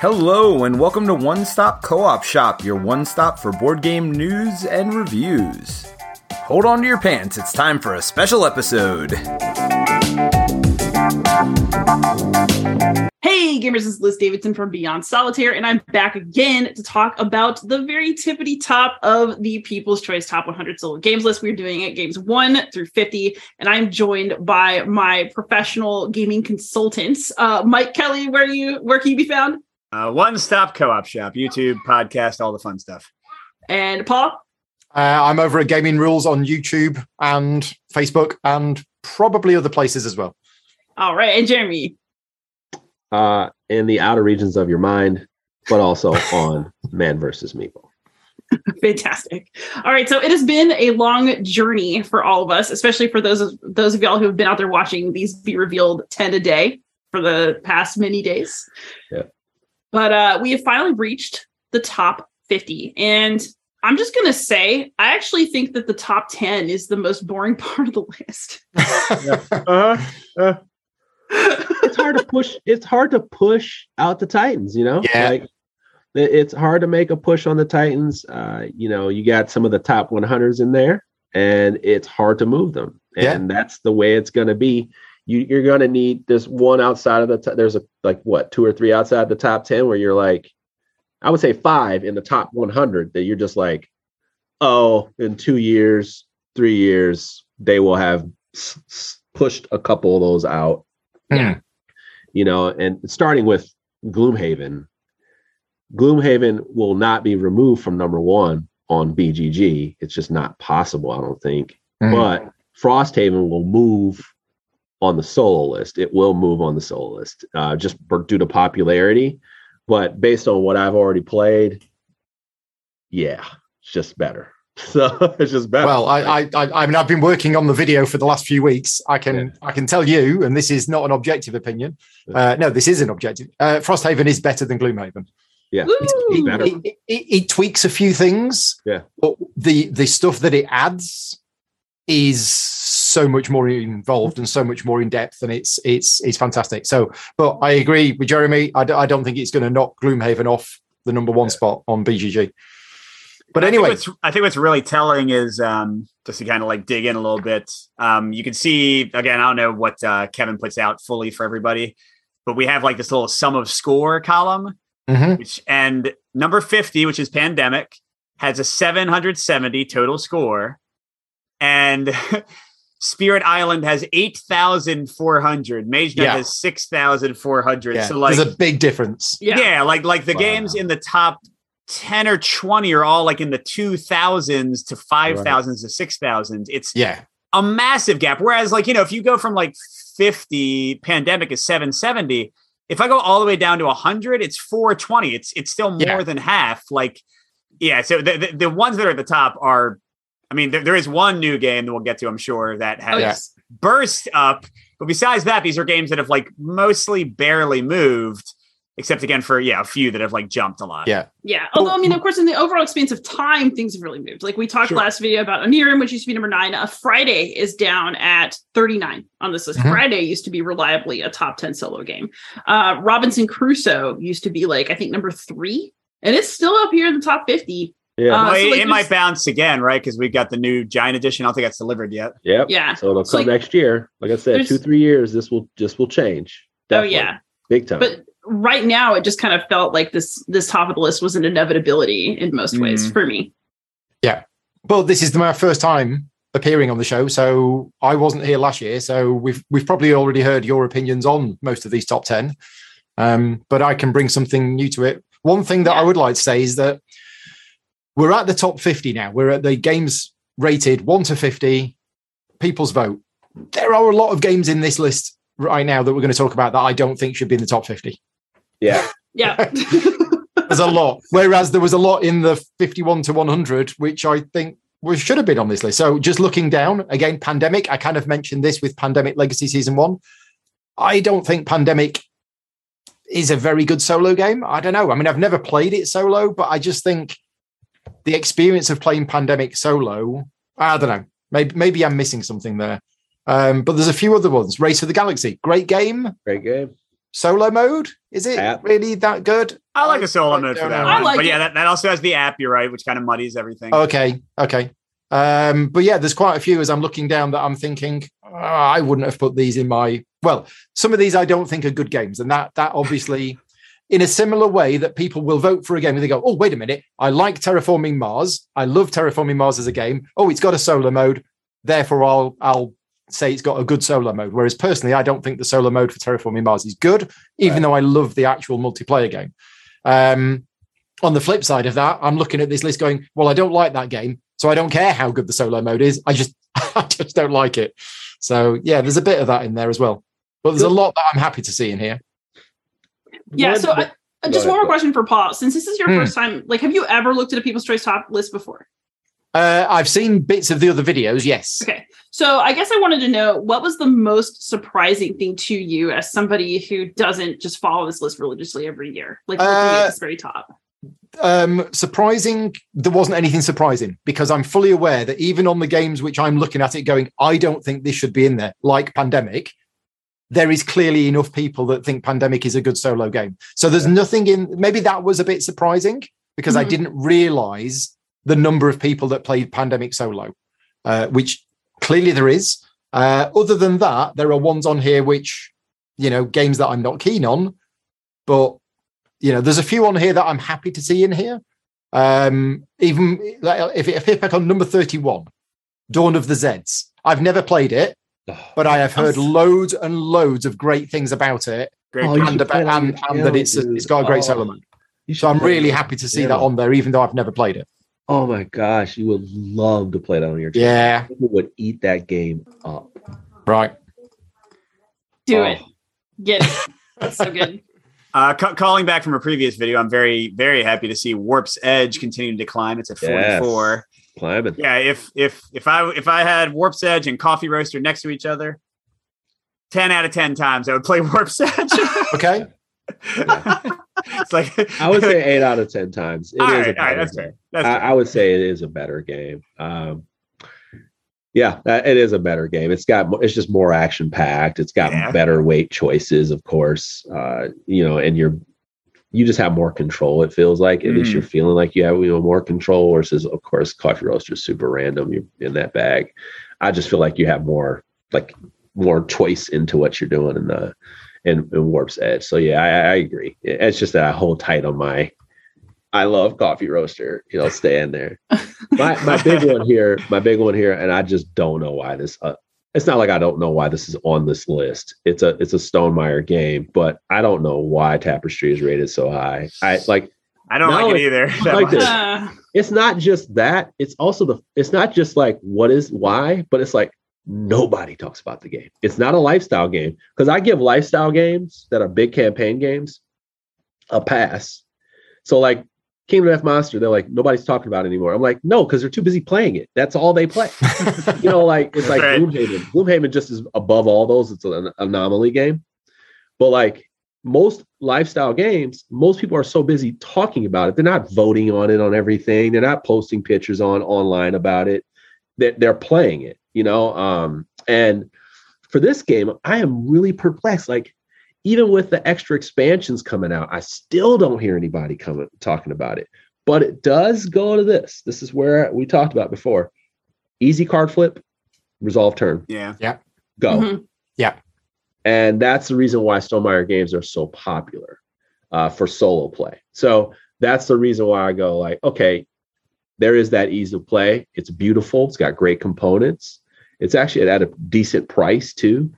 Hello, and welcome to One Stop Co op Shop, your one stop for board game news and reviews. Hold on to your pants, it's time for a special episode. Hey gamers, this is Liz Davidson from Beyond Solitaire, and I'm back again to talk about the very tippity top of the People's Choice Top 100 Solo Games list. We're doing it games 1 through 50, and I'm joined by my professional gaming consultants. Uh, Mike Kelly, where you where can you be found? Uh, one stop co op shop, YouTube, podcast, all the fun stuff. And Paul? Uh, I'm over at Gaming Rules on YouTube and Facebook and probably other places as well. All right. And Jeremy? uh, in the outer regions of your mind, but also on Man versus Meeple. Fantastic. All right, so it has been a long journey for all of us, especially for those of those of y'all who have been out there watching these be revealed 10 a day for the past many days. Yeah. But uh we have finally reached the top 50 and I'm just going to say I actually think that the top 10 is the most boring part of the list. Uh, uh, it's hard to push. It's hard to push out the Titans. You know, Yeah. Like, it's hard to make a push on the Titans. Uh, you know, you got some of the top 100s in there, and it's hard to move them. Yeah. And that's the way it's going to be. You, you're going to need this one outside of the. T- there's a like what two or three outside the top 10 where you're like, I would say five in the top 100 that you're just like, oh, in two years, three years, they will have s- s- pushed a couple of those out Yeah. you know, and starting with Gloomhaven, Gloomhaven will not be removed from number one on BGG. It's just not possible, I don't think. Mm. But Frosthaven will move on the solo list. It will move on the solo list uh, just for, due to popularity. But based on what I've already played, yeah, it's just better. So it's just better. Well, I, I, I, I mean, I've been working on the video for the last few weeks. I can, I can tell you, and this is not an objective opinion. Uh, no, this is an objective. Uh, Frosthaven is better than Gloomhaven. yeah, it's, it's better. It, it, it, it tweaks a few things. Yeah. But the the stuff that it adds is so much more involved and so much more in depth, and it's it's it's fantastic. So, but I agree with Jeremy. I, d- I don't think it's going to knock Gloomhaven off the number one spot on BGG. But I think anyway, what's, I think what's really telling is um, just to kind of like dig in a little bit. Um, you can see again. I don't know what uh, Kevin puts out fully for everybody, but we have like this little sum of score column, Mhm. which and number fifty, which is pandemic, has a seven hundred seventy total score, and Spirit Island has eight thousand four hundred. Mage Knight Yeah. has six thousand four hundred. yeah, So like there's a big difference. Yeah. yeah, like like the Wow. games in the top 10 or 20 are all like in the 2000s to 5000s to 6000s it's Yeah, a massive gap whereas like you know if you go from like 50 pandemic is 770 if i go all the way down to 100 it's 420 it's it's still more Yeah. than half like yeah so the, the, the ones that are at the top are i mean there, there is one new game that we'll get to i'm sure that has Oh, Yeah. burst up. But besides that, these are games that have like mostly barely moved, except again for yeah, a few that have like jumped a lot. yeah, Yeah. Although, I mean, of course, in the overall expanse of time, things have really moved. Like we talked Sure. last video about Onirim, which used to be number nine. A Friday is down at 39 on this list. Mhm. Friday used to be reliably a top 10 solo game. Uh, Robinson Crusoe used to be like, I think, number three. And it's still up here in the top 50. Yeah. Uh, Well, so, it, like, it might bounce again, right? Because we've got the new giant edition. I don't think that's delivered yet. Yep. Yeah. So it'll So, come like- next year. Like I said, two, three years, this will this will change. Oh, yeah. Big time. But right now, it just kind of felt like this this top of the list was an inevitability in most ways Mhm. for me. Yeah. Well, this is my first time appearing on the show, so I wasn't here last year. So we've we've probably already heard your opinions on most of these top ten. Um, but I can bring something new to it. One thing that I would like to say is that we're at the top fifty now. We're at the games rated one to fifty. People's vote. There are a lot of games in this list right now that we're going to talk about that I don't think should be in the top fifty. yeah. Yeah. There's a lot. Whereas there was a lot in the 51 to 100, which I think we should have been on this list. So just looking down again, pandemic. I kind of mentioned this with Pandemic Legacy Season One. I don't think Pandemic is a very good solo game. I don't know. I mean, I've never played it solo, but I just think the experience of playing Pandemic solo. I don't know. Maybe maybe I'm missing something there. Um, but there's a few other ones. Race for the Galaxy, great game. Great game. solo mode. Is it App. really that good? I like a solo I mode for that one. I like but yeah, that, that also has the app, you're right, which kind of muddies everything. Okay, okay. Um, but yeah, there's quite a few as I'm looking down that I'm thinking "Ah, I wouldn't have put these in my. Well, some of these I don't think are good games, and that that obviously, in a similar way that people will vote for a game and they go, "Oh, wait a minute, I like Terraforming Mars. I love Terraforming Mars as a game. Oh, it's got a solo mode, therefore I'll I'll say it's got a good solo mode." Whereas personally, I don't think the solo mode for Terraforming Mars is good, even Right. though I love the actual multiplayer game. Um, on the flip side of that, I'm looking at this list going, well, I don't like that game, so I don't care how good the solo mode is. I just, I just don't like it. So yeah, there's a bit of that in there as well. But there's a lot that I'm happy to see in here. Yeah. One- So I, just one more question for Paul. Since this is your Hmm. first time, like, have you ever looked at a People's Choice top list before? Uh, I've seen bits of the other videos. Yes. Okay. So I guess I wanted to know what was the most surprising thing to you as somebody who doesn't just follow this list religiously every year, like looking Uh, at this very top. Um, surprising. There wasn't anything surprising because I'm fully aware that even on the games which I'm looking at it going, I don't think this should be in there, like Pandemic. There is clearly enough people that think Pandemic is a good solo game. So there's nothing in. Maybe that was a bit surprising because I Mhm. didn't realize the number of people that played Pandemic solo, uh, which clearly there is. Uh, other than that, there are ones on here which, you know, games that I'm not keen on, but you know, there's a few on here that I'm happy to see in here. Um, even like, if if I pick on number 31, Dawn of the Zeds. I've never played it, but I have heard loads and loads of great things about it, Great. Oh, and, about, it and, your and that it's dude. it's got a great Oh, solo mode. So I'm play it really happy to see your that on there, even though I've never played it. Oh my gosh, you would love to play that on your channel. Yeah, People would eat that game up. right. Do Oh. it. Get it. That's so good. Uh, ca- calling back from a previous video, I'm very, very happy to see Warp's Edge continue to climb. It's at 44. Yes. Climbing. Yeah, if if if I if I had Warp's Edge and Coffee Roaster next to each other, ten out of ten times I would play Warp's Edge. Okay. it's like I would say eight out of ten times. It is all a right, all right, better that's game. fair. That's I, fair. I would say it is a better game. Um, yeah, it is a better game. It's got mo- it's just more action packed. It's got Yeah. better weight choices, of course. Uh, you know, and you're you just have more control. It feels like at least Mhm. you're feeling like you have you know more control. Versus, of course, coffee roaster is super random. You're in that bag. I just feel like you have more like more choice into what you're doing in the in, in Warp's Edge. So yeah, I, I agree. It's just that I hold tight on my. I love coffee roaster. You know, stay in there. My my big one here, my big one here, and I just don't know why this. Uh, it's not like I don't know why this is on this list. It's a it's a Stonemaier game, but I don't know why Tapestry is rated so high. I like I don't No, like it either. like this. Uh, it's not just that it's also the it's not just like what is why but it's like nobody talks about the game it's not a lifestyle game because i give lifestyle games that are big campaign games a pass so like kingdom death monster they're like nobody's talking about it anymore i'm like no because they're too busy playing it that's all they play you know like it's like Right. gloomhaven gloomhaven just is above all those it's an anomaly game but like most lifestyle games, most people are so busy talking about it. They're not voting on it on everything. They're not posting pictures on online about it. They're, they're playing it, you know. Um, and for this game, I am really perplexed. Like, even with the extra expansions coming out, I still don't hear anybody coming talking about it. But it does go to this. This is where we talked about before. Easy card flip, resolve turn, yeah. Yeah. go. mhm. And that's the reason why Stonemaier games are so popular uh, for solo play. So that's the reason why I go like, okay, there is that ease of play. It's beautiful. It's got great components. It's actually at a decent price too.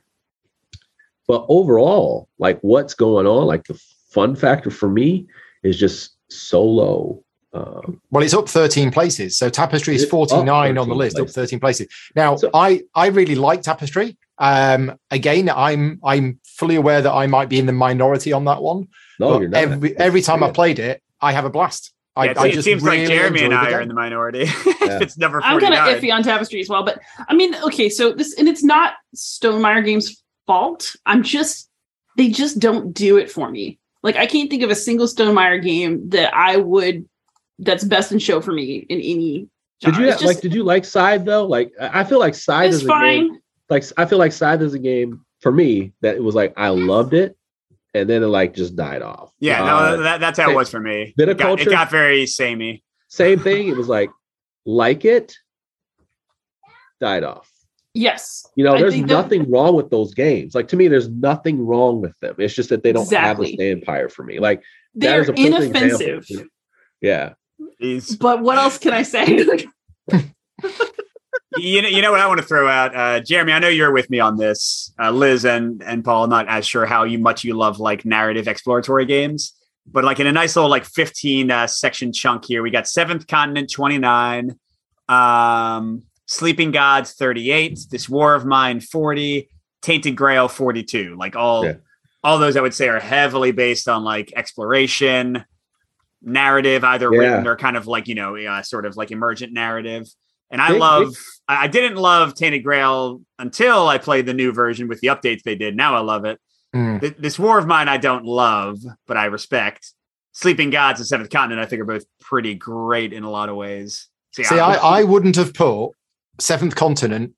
But overall, like what's going on, like the fun factor for me is just so low. Um, Well, it's up 13 places. So Tapestry is It's up 49 on the list, places. up 13 places. Now, So- I I really like Tapestry. Um, again, I'm I'm fully aware that I might be in the minority on that one. no, but you're not. every every time I played it, I have a blast. I, Yeah, it, I it just seems really like Jeremy and I are in the minority. Yeah. if it's number I'm kind of iffy on Tapestry as well. But I mean, okay, so this, and it's not Stonemaier Games' fault. I'm just, they just don't do it for me. Like, I can't think of a single Stonemaier game that I would, that's best in show for me in any. Did you just- like? Did you like Scythe though? Like, I I feel like Scythe It's is a game. fine. like I feel like Scythe is a game for me that it was like I loved it, and then it like just died off. Yeah, Uh, no, that, that's how it was for me. Bit It of got, it culture. got very samey. same thing. It was like like it died off. Yes. You know, I there's think that- nothing wrong with those games. Like to me, there's nothing wrong with them. It's just that they don't Exactly. have a staying power for me. Like that They're is a perfect example. Yeah. He's, But what else can I say? You know, you know what I want to throw out, uh, Jeremy. I know you're with me on this. Uh, Liz and and Paul. Not as sure how you much you love like narrative exploratory games, but like in a nice little like 15 uh, section chunk here, we got Seventh Continent 29, um, Sleeping Gods 38, This War of Mine 40, Tainted Grail 42. Like all Yeah. all those I would say are heavily based on like exploration, narrative, either Yeah. written or kind of like you know uh, sort of like emergent narrative. And I They- love. I I didn't love Tainted Grail until I played the new version with the updates they did. Now I love it. Mm. Th- This War of Mine I don't love, but I respect. Sleeping Gods and Seventh Continent I think are both pretty great in a lot of ways. So, yeah, See, I, I wouldn't have put Seventh Continent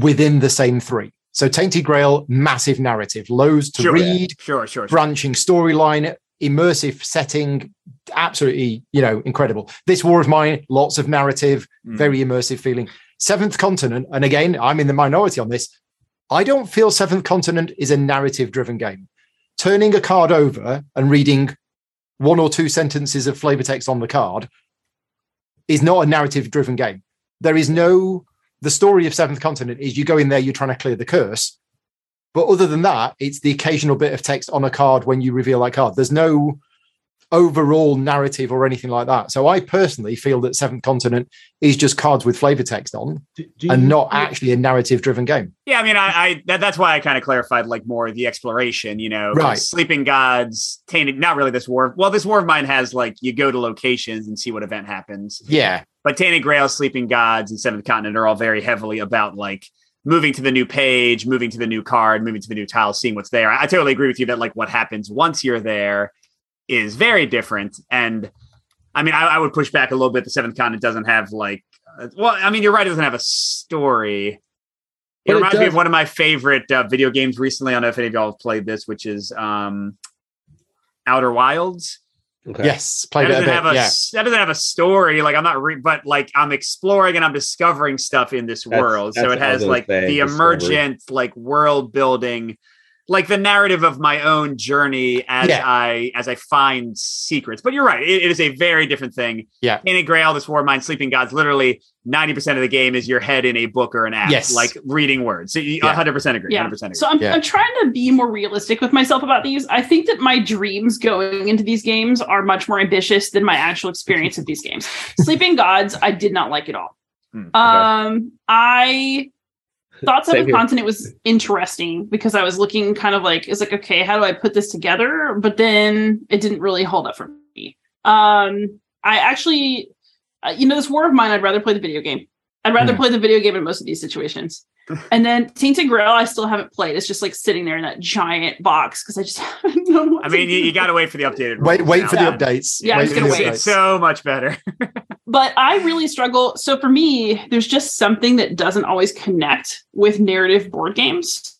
within the same three. So Tainted Grail, massive narrative, loads to Sure. read, sure, sure, sure. branching storyline, immersive setting, absolutely, you know, incredible. This War of Mine, lots of narrative, Mm. very immersive feeling. Seventh Continent, and again, I'm in the minority on this. I don't feel Seventh Continent is a narrative driven game. Turning a card over and reading one or two sentences of flavor text on the card is not a narrative driven game. There is no, the story of Seventh Continent is you go in there, you're trying to clear the curse. But other than that, it's the occasional bit of text on a card when you reveal that card. There's no overall narrative or anything like that. So I personally feel that Seventh Continent is just cards with flavor text on Do, do and you- not actually a narrative driven game. Yeah, I mean, I, I that, that's why I kind of clarified like more the exploration, you know, Right. Sleeping Gods, Tainted, not really this war. Well, this War of Mine has like you go to locations and see what event happens. Yeah. But Tainted Grail, Sleeping Gods, and Seventh Continent are all very heavily about like moving to the new page, moving to the new card, moving to the new tile, seeing what's there. I, I totally agree with you that like what happens once you're there is very different. And I mean, I, I would push back a little bit. The Seventh Continent doesn't have like, uh, well, I mean, you're right. It doesn't have a story. It But it reminds me of one of my favorite uh, video games recently. I don't know if any of y'all have played this, which is um, Outer Wilds Okay. Yes. Played that it doesn't bit. have a yeah. that doesn't have a story. Like I'm not, re- but like I'm exploring and I'm discovering stuff in this That's- world. So it what I was has like the discovery. emergent, like world building, like the narrative of my own journey as Yeah. I as I find secrets. But you're right, it, it is a very different thing. Yeah. in a Grail, this War of Mine, Sleeping Gods. Literally, ninety percent of the game is your head in a book or an app, Yes. like reading words. So you Yeah. 100 percent agree. Yeah. 100 percent agree. So I'm, Yeah. I'm trying to be more realistic with myself about these. I think that my dreams going into these games are much more ambitious than my actual experience of these games. Sleeping Gods, I did not like at all. Hmm, Um, I thought Same Seventh here. Continent was interesting because I was looking kind of like, it's like, okay, how do I put this together? But then it didn't really hold up for me. Um, I actually, uh, you know, this War of Mine, I'd rather play the video game. I'd rather Hmm. play the video game in most of these situations. And then Tainted Grail, I still haven't played. It's just like sitting there in that giant box because I just haven't known what I to mean, you, do. you got to wait for the updated. Wait, wait now. for the Yeah. updates. Yeah, I'm wait just gonna It's, wait. it's so much better. but I really struggle. So for me, there's just something that doesn't always connect with narrative board games.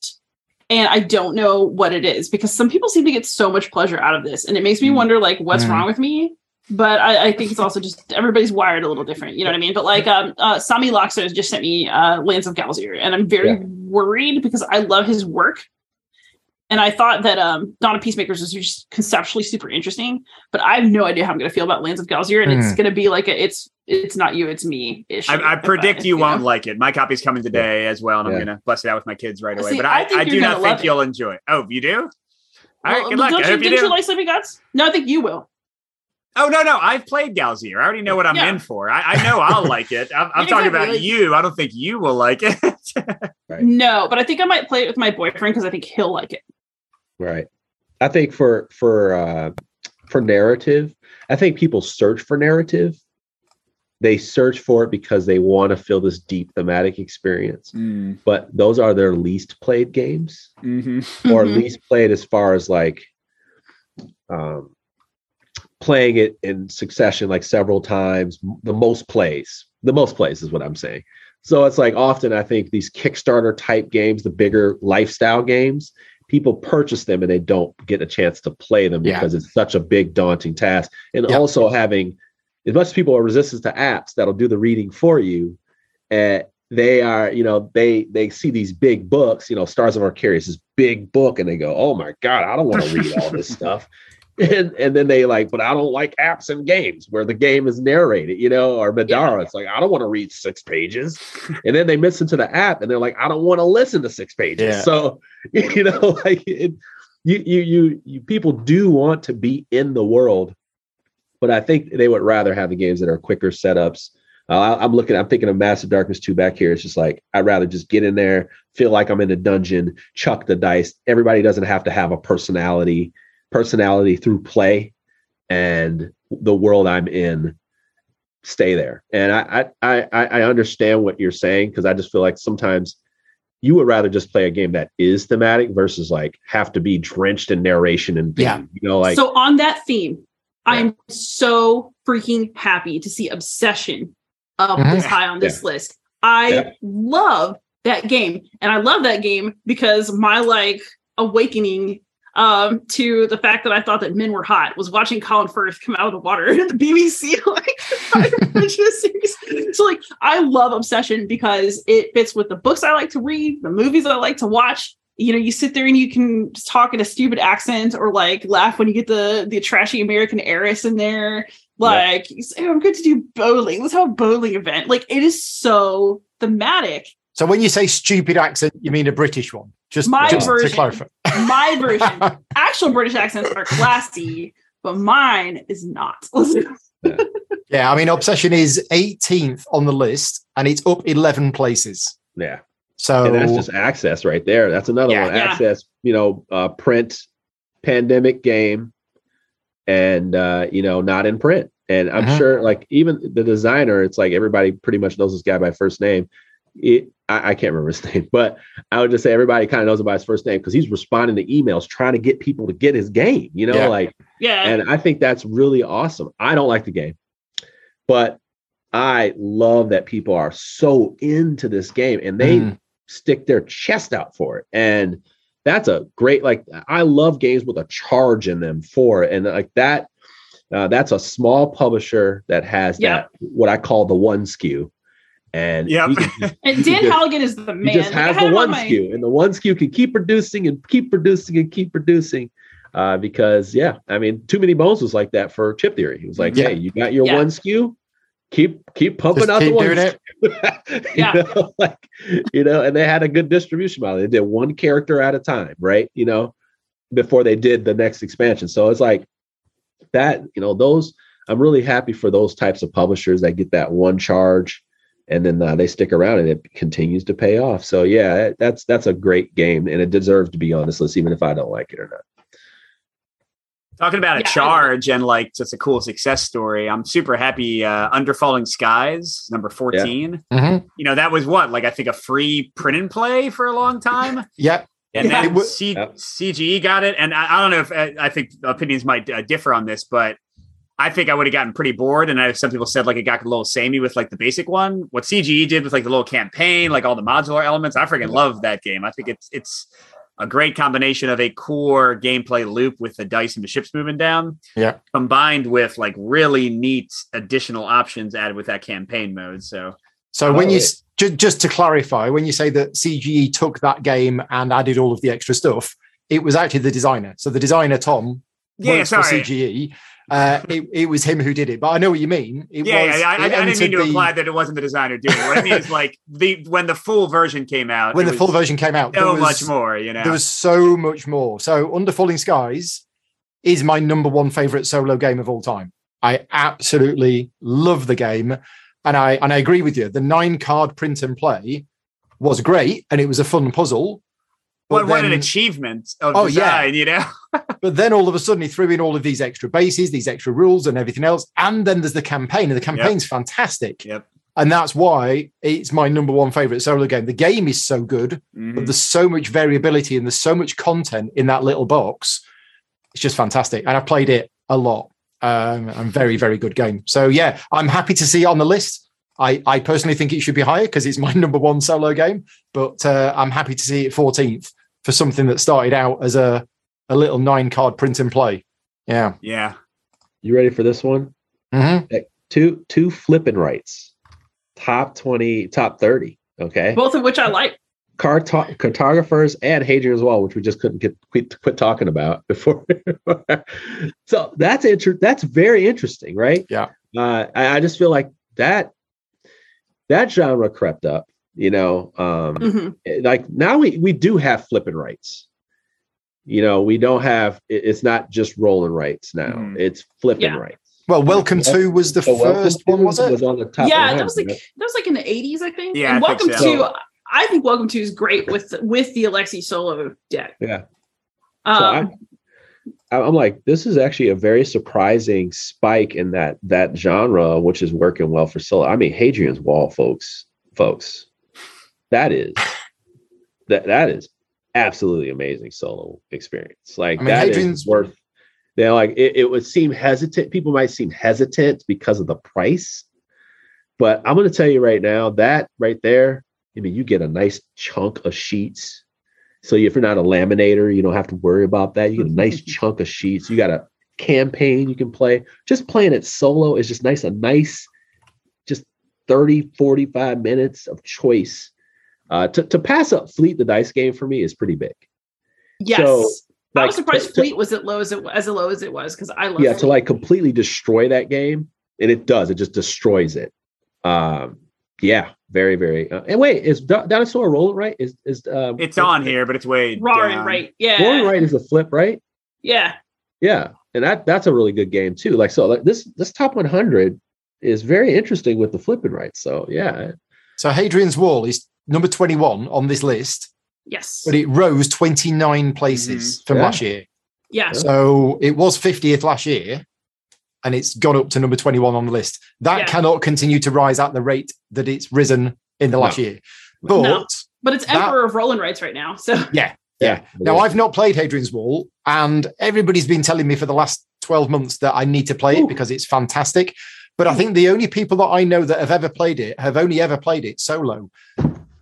And I don't know what it is because some people seem to get so much pleasure out of this. And it makes me Mm. wonder like what's Mm. wrong with me. But I, I think it's also just everybody's wired a little different. You know what I mean? But like um uh Sami Laakso just sent me uh Lands of Galzyr, and I'm very Yeah. worried because I love his work. And I thought that um Dawn of Peacemakers was just conceptually super interesting, but I have no idea how I'm gonna feel about Lands of Galzyr, and it's gonna be like a it's it's not you, it's me issue. I, I predict that- you know? won't like it. My copy's coming today as well, and I'm gonna bust it out with my kids right away. See, but I I, I, do not think it. you'll enjoy it. Oh, you do? All right, Well, good luck. Don't I you, hope you didn't do. you like Sleeping Gods? No, I think you will. Oh no, no, I've played Galzyr. I already know what I'm Yeah. in for. I, I know I'll like it. I'm, I'm talking about Like- you. I don't think you will like it. Right. No, but I think I might play it with my boyfriend because I think he'll like it. Right. I think for for uh for narrative, I think people search for narrative. They search for it because they want to feel this deep thematic experience. Mm, But those are their least played games, mhm. or Mhm. least played as far as like um playing it in succession like several times, the most plays. The most plays is what I'm saying. So it's like often I think these Kickstarter type games, the bigger lifestyle games, people purchase them and they don't get a chance to play them Yeah. because it's such a big daunting task. And Yeah. also having as much as people are resistant to apps that'll do the reading for you, uh, they are, you know, they they see these big books, you know, Stars of Akarios, this big book, and they go, Oh my God, I don't want to read all this stuff. And and then they like, but I don't like apps and games where the game is narrated, you know, or Madara. It's like, I don't want to read six pages. And then they miss into the app and they're like, I don't want to listen to six pages. Yeah. So, you know, like it, you, you, you, you, people do want to be in the world, but I think they would rather have the games that are quicker setups. Uh, I- I'm looking, I'm thinking of Massive Darkness 2 back here. It's just like, I'd rather just get in there, feel like I'm in a dungeon, chuck the dice. Everybody doesn't have to have a personality, personality through play and the world I'm in stay there. And I I I, I understand what you're saying because I just feel like sometimes you would rather just play a game that is thematic versus like have to be drenched in narration and theme. Yeah. you know, like so on that theme, I'm so freaking happy to see Obsession up Mhm. this high on this list. I Yeah. love that game, and I love that game because my like awakening um to the fact that I thought that men were hot was watching Colin Firth come out of the water at the BBC like. So like I love Obsession because it fits with the books I like to read, the movies I like to watch. You know, you sit there and you can talk in a stupid accent or like laugh when you get the the trashy American heiress in there. Like, you say, "Oh, I'm good to do bowling. Let's have a bowling event. Like, it is so thematic. So when you say stupid accent, you mean a British one? Just, My just to version. clarify. My version, actual British accents are classy, but mine is not. yeah, I mean, Obsession is 18th on the list and it's up 11 places. yeah. So And that's just access right there. That's another Yeah. one. Yeah. Access, you know, uh print pandemic game and uh, you know, not in print. And I'm Mhm. sure like even the designer, it's like everybody pretty much knows this guy by first name. It, I, I can't remember his name, but I would just say everybody kind of knows about his first name because he's responding to emails trying to get people to get his game, you know, Yeah. like yeah. and I think that's really awesome. I don't like the game, but I love that people are so into this game and they Mm. stick their chest out for it. And that's a great, like, I love games with a charge in them for it. And like that, uh, that's a small publisher that has Yeah. that, what I call the one SKU. And Yep. can and Dan just- Hallagan is the he man. just Like, has had the him on one my- SKU, and the one SKU can keep producing and keep producing and keep producing. Uh, because yeah, I mean, Too Many Bones was like that for Chip Theory. He was like, Yeah. "Hey, you got your Yeah. one SKU, keep keep pumping Just out keep the one doing you Yeah. know, like you know, and they had a good distribution model. They did one character at a time, right? You know, before they did the next expansion. So it's like that. You know, those. I'm really happy for those types of publishers that get that one charge and then uh, they stick around and it continues to pay off. So yeah, that's that's a great game and it deserves to be on this list, even if I don't like it or not. Talking about a Yeah, charge and like just a cool success story. I'm super happy. Uh, Under Falling Skies, number 14. Mhm. You know, that was what, like I think a free print and play for a long time. yep. And Yeah. then It C- Yep. CGE got it. And I, I don't know if I, I think opinions might uh, differ on this, but I think I would have gotten pretty bored. And I, some people said like it got a little samey with like the basic one. What CGE did with like the little campaign, like all the modular elements, I freaking love that game. I think it's it's a great combination of a core gameplay loop with the dice and the ships moving down, Yeah. combined with like really neat additional options added with that campaign mode. So So when you yeah. just to clarify, when you say that CGE took that game and added all of the extra stuff, it was actually the designer. So the designer Tom yeah, works for. CGE. Uh, it, it was him who did it, but I know what you mean. It yeah, was, yeah, I, I, didn't mean to the- imply that it wasn't the designer doing it. What I mean is like the when the full version came out, when the full version came out. so there was, much more. You know, There was so much more. So Under Falling Skies is my number one favorite solo game of all time. I absolutely love the game, and I and I agree with you. The nine card print and play was great, and it was a fun puzzle. What, But what an achievement of Oh, yeah. design, you know. But then all of a sudden he threw in all of these extra bases, these extra rules, and everything else. And then there's the campaign, and the campaign's fantastic. Yep. And that's why it's my number one favorite solo game. The game is so good, Mhm. but there's so much variability and there's so much content in that little box. It's just fantastic. And I've played it a lot. Um, and very, very good game. So yeah, I'm happy to see it on the list. I, I personally think it should be higher because it's my number one solo game, but uh, I'm happy to see it 14th for something that started out as a a little nine card print and play. Yeah. Yeah. You ready for this one? hmm Two two flipping rights. Top 20, top 30. Okay. Both of which I like. Carto- cartographers and Hadrian as well, which we just couldn't get quit, quit talking about before. so that's inter- that's very interesting, right? Yeah. Uh, I, I just feel like that that genre crept up. You know, um, Mhm. like now we we do have flipping rights. You know, we don't have. it- It's not just rolling rights now. Mhm. It's flipping Yeah. rights. Well, Welcome to was the So first one, was it? Was on the top. yeah, that was like that was like in the eighties, I think. Yeah, and I think welcome so. to I think welcome to is great with with the Alexi solo deck. Yeah. Um, So I, I'm like, this is actually a very surprising spike in that that genre, which is working well for solo. I mean, Hadrian's Wall, folks, folks, that is that that is absolutely amazing solo experience. Like I mean, that is worth. You know, like it, it would seem hesitant. People might seem hesitant because of the price, but I'm going to tell you right now that right there, I mean, you get a nice chunk of sheets. So if you're not a laminator, you don't have to worry about that. You get a nice chunk of sheets. You got a campaign you can play. Just playing it solo is just nice, a nice, just 30, 45 minutes of choice. Uh, to, to pass up Fleet the dice game for me is pretty big. yes. so, I was surprised to- Fleet was as low as it as low as it was because I love yeah, to like completely destroy that game, and it does. It just destroys it. Um, yeah, very, very. Uh, and wait, is Da- Dinosaur rolling right? Is is um, It's on here, but it's way Roaring down. right. Yeah. Rolling right is a flip, right? Yeah. Yeah, and that that's a really good game too. Like so, like this this top 100 is very interesting with the flipping right. So yeah, So Hadrian's Wall is number 21 on this list, Yes. but it rose 29 places mm. from Yeah. last year. yeah. So it was 50th last year, and it's gone up to number 21 on the list. That Yeah. cannot continue to rise at the rate that it's risen in the last No. year. But No. But it's That- of Rolling Rights right now. So yeah, yeah. Now I've not played Hadrian's Wall, and everybody's been telling me for the last 12 months that I need to play Ooh. it because it's fantastic. But I think the only people that I know that have ever played it have only ever played it solo.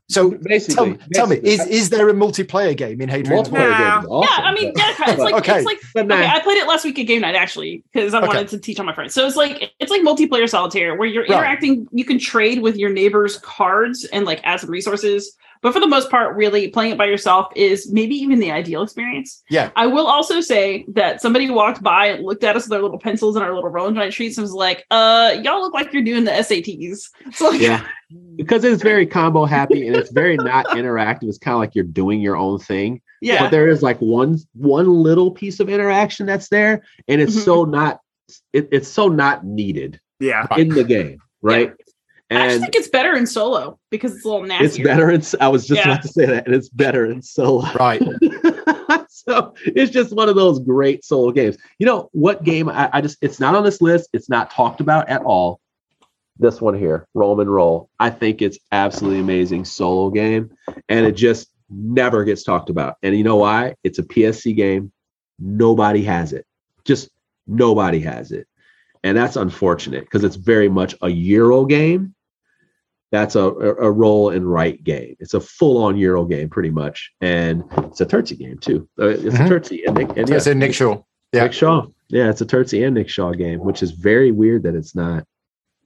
So tell, basically, tell me, is, is there a multiplayer game in Hadrian's Wall? multiplayer Nah. games is awesome, yeah, I mean, yeah, it's like Okay. it's like okay, I played it last week at game night actually because I Okay. wanted to teach all my friends. So it's like it's like multiplayer solitaire where you're Right. interacting. You can trade with your neighbors' cards and like add some resources. But for the most part, really playing it by yourself is maybe even the ideal experience. Yeah. I will also say that somebody walked by and looked at us with their little pencils and our little rolling giant sheets and was like, "Uh, y'all look like you're doing the SATs." So like, yeah, because it's very combo happy and it's very not interactive. It's kind of like you're doing your own thing. yeah, but there is like one one little piece of interaction that's there and it's Mhm. so not it, it's so not needed Yeah. in the game right I actually think it's better in solo because it's a little nastier. it's better in i was just Yeah. about to say that and it's better in solo. Right. so it's just one of those great solo games. You know what game I, I just it's not on this list it's not talked about at all. This one here roman roll. I think it's absolutely amazing solo game and it just never gets talked about. And you know why? It's a psc game. Nobody has it. Just nobody has it. And that's unfortunate because it's very much a euro game that's a, a, a roll and write game. It's a full on Euro game, pretty much, and it's a Turczi game too. Uh, it's Mhm. a Turczi and Nick, and So it's yeah, in Nick Shaw. yeah. Nick Shaw. Yeah, it's a Turczi and Nick Shaw game, which is very weird that it's not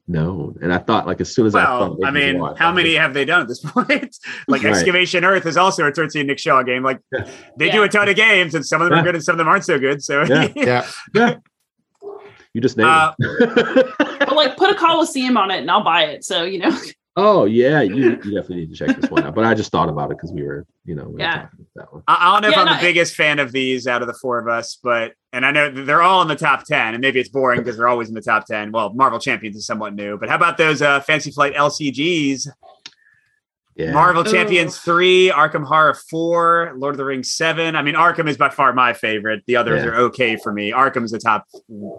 known. And I thought, like, as soon as I Well, thought, I mean, Wall, how thought, many have they done at this point? like Right. Excavation Earth is also a Turczi and Nick Shaw game. Like they do a ton of games, and some of them Yeah. are good and some of them aren't so good. So Yeah. Yeah. Yeah, you just named Uh, it. but like put a Coliseum on it and I'll buy it. So you know, oh yeah, you, you definitely need to check this one out. But I just thought about it because we were, you know, we were Yeah. talking about that one. I, I don't know Yeah, if I'm no, the biggest fan of these out of the four of us, but and I know they're all in the top ten, and maybe it's boring because they're always in the top ten. Well, Marvel Champions is somewhat new, but how about those uh, Fantasy Flight LCGs? Yeah, Marvel Ugh. Champions three, Arkham Horror four, Lord of the Rings seven. I mean, Arkham is by far my favorite. The others Yeah. are okay for me. Arkham's the top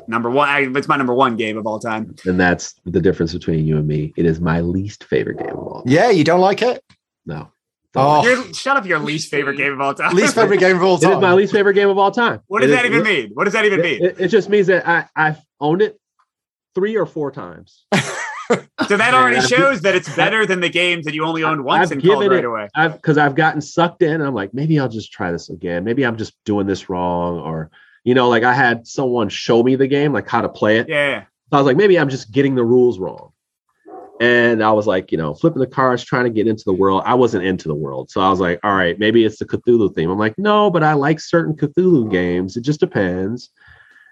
number one. I, it's my number one game of all time. and that's the difference between you and me. It is my least favorite game of all. Yeah, you don't like it? No. Oh. Your, shut up, your least favorite game of all time. Least favorite game of all time. It is my least favorite game of all time. What does It that is- even mean? What does that even It, mean? it- it just means that I, I've owned it three or four times. So that Yeah, already I've- shows that it's better than the games that you only owned once I've and called given right it- away. I've because I've gotten sucked in. And I'm like, maybe I'll just try this again. Maybe I'm just doing this wrong, or you know, like I had someone show me the game, like how to play it. Yeah. So I was like, maybe I'm just getting the rules wrong. And I was like, you know, flipping the cards, trying to get into the world. I wasn't into the world. So I was like, all right, maybe it's the Cthulhu theme. I'm like, no, but I like certain Cthulhu games. It just depends.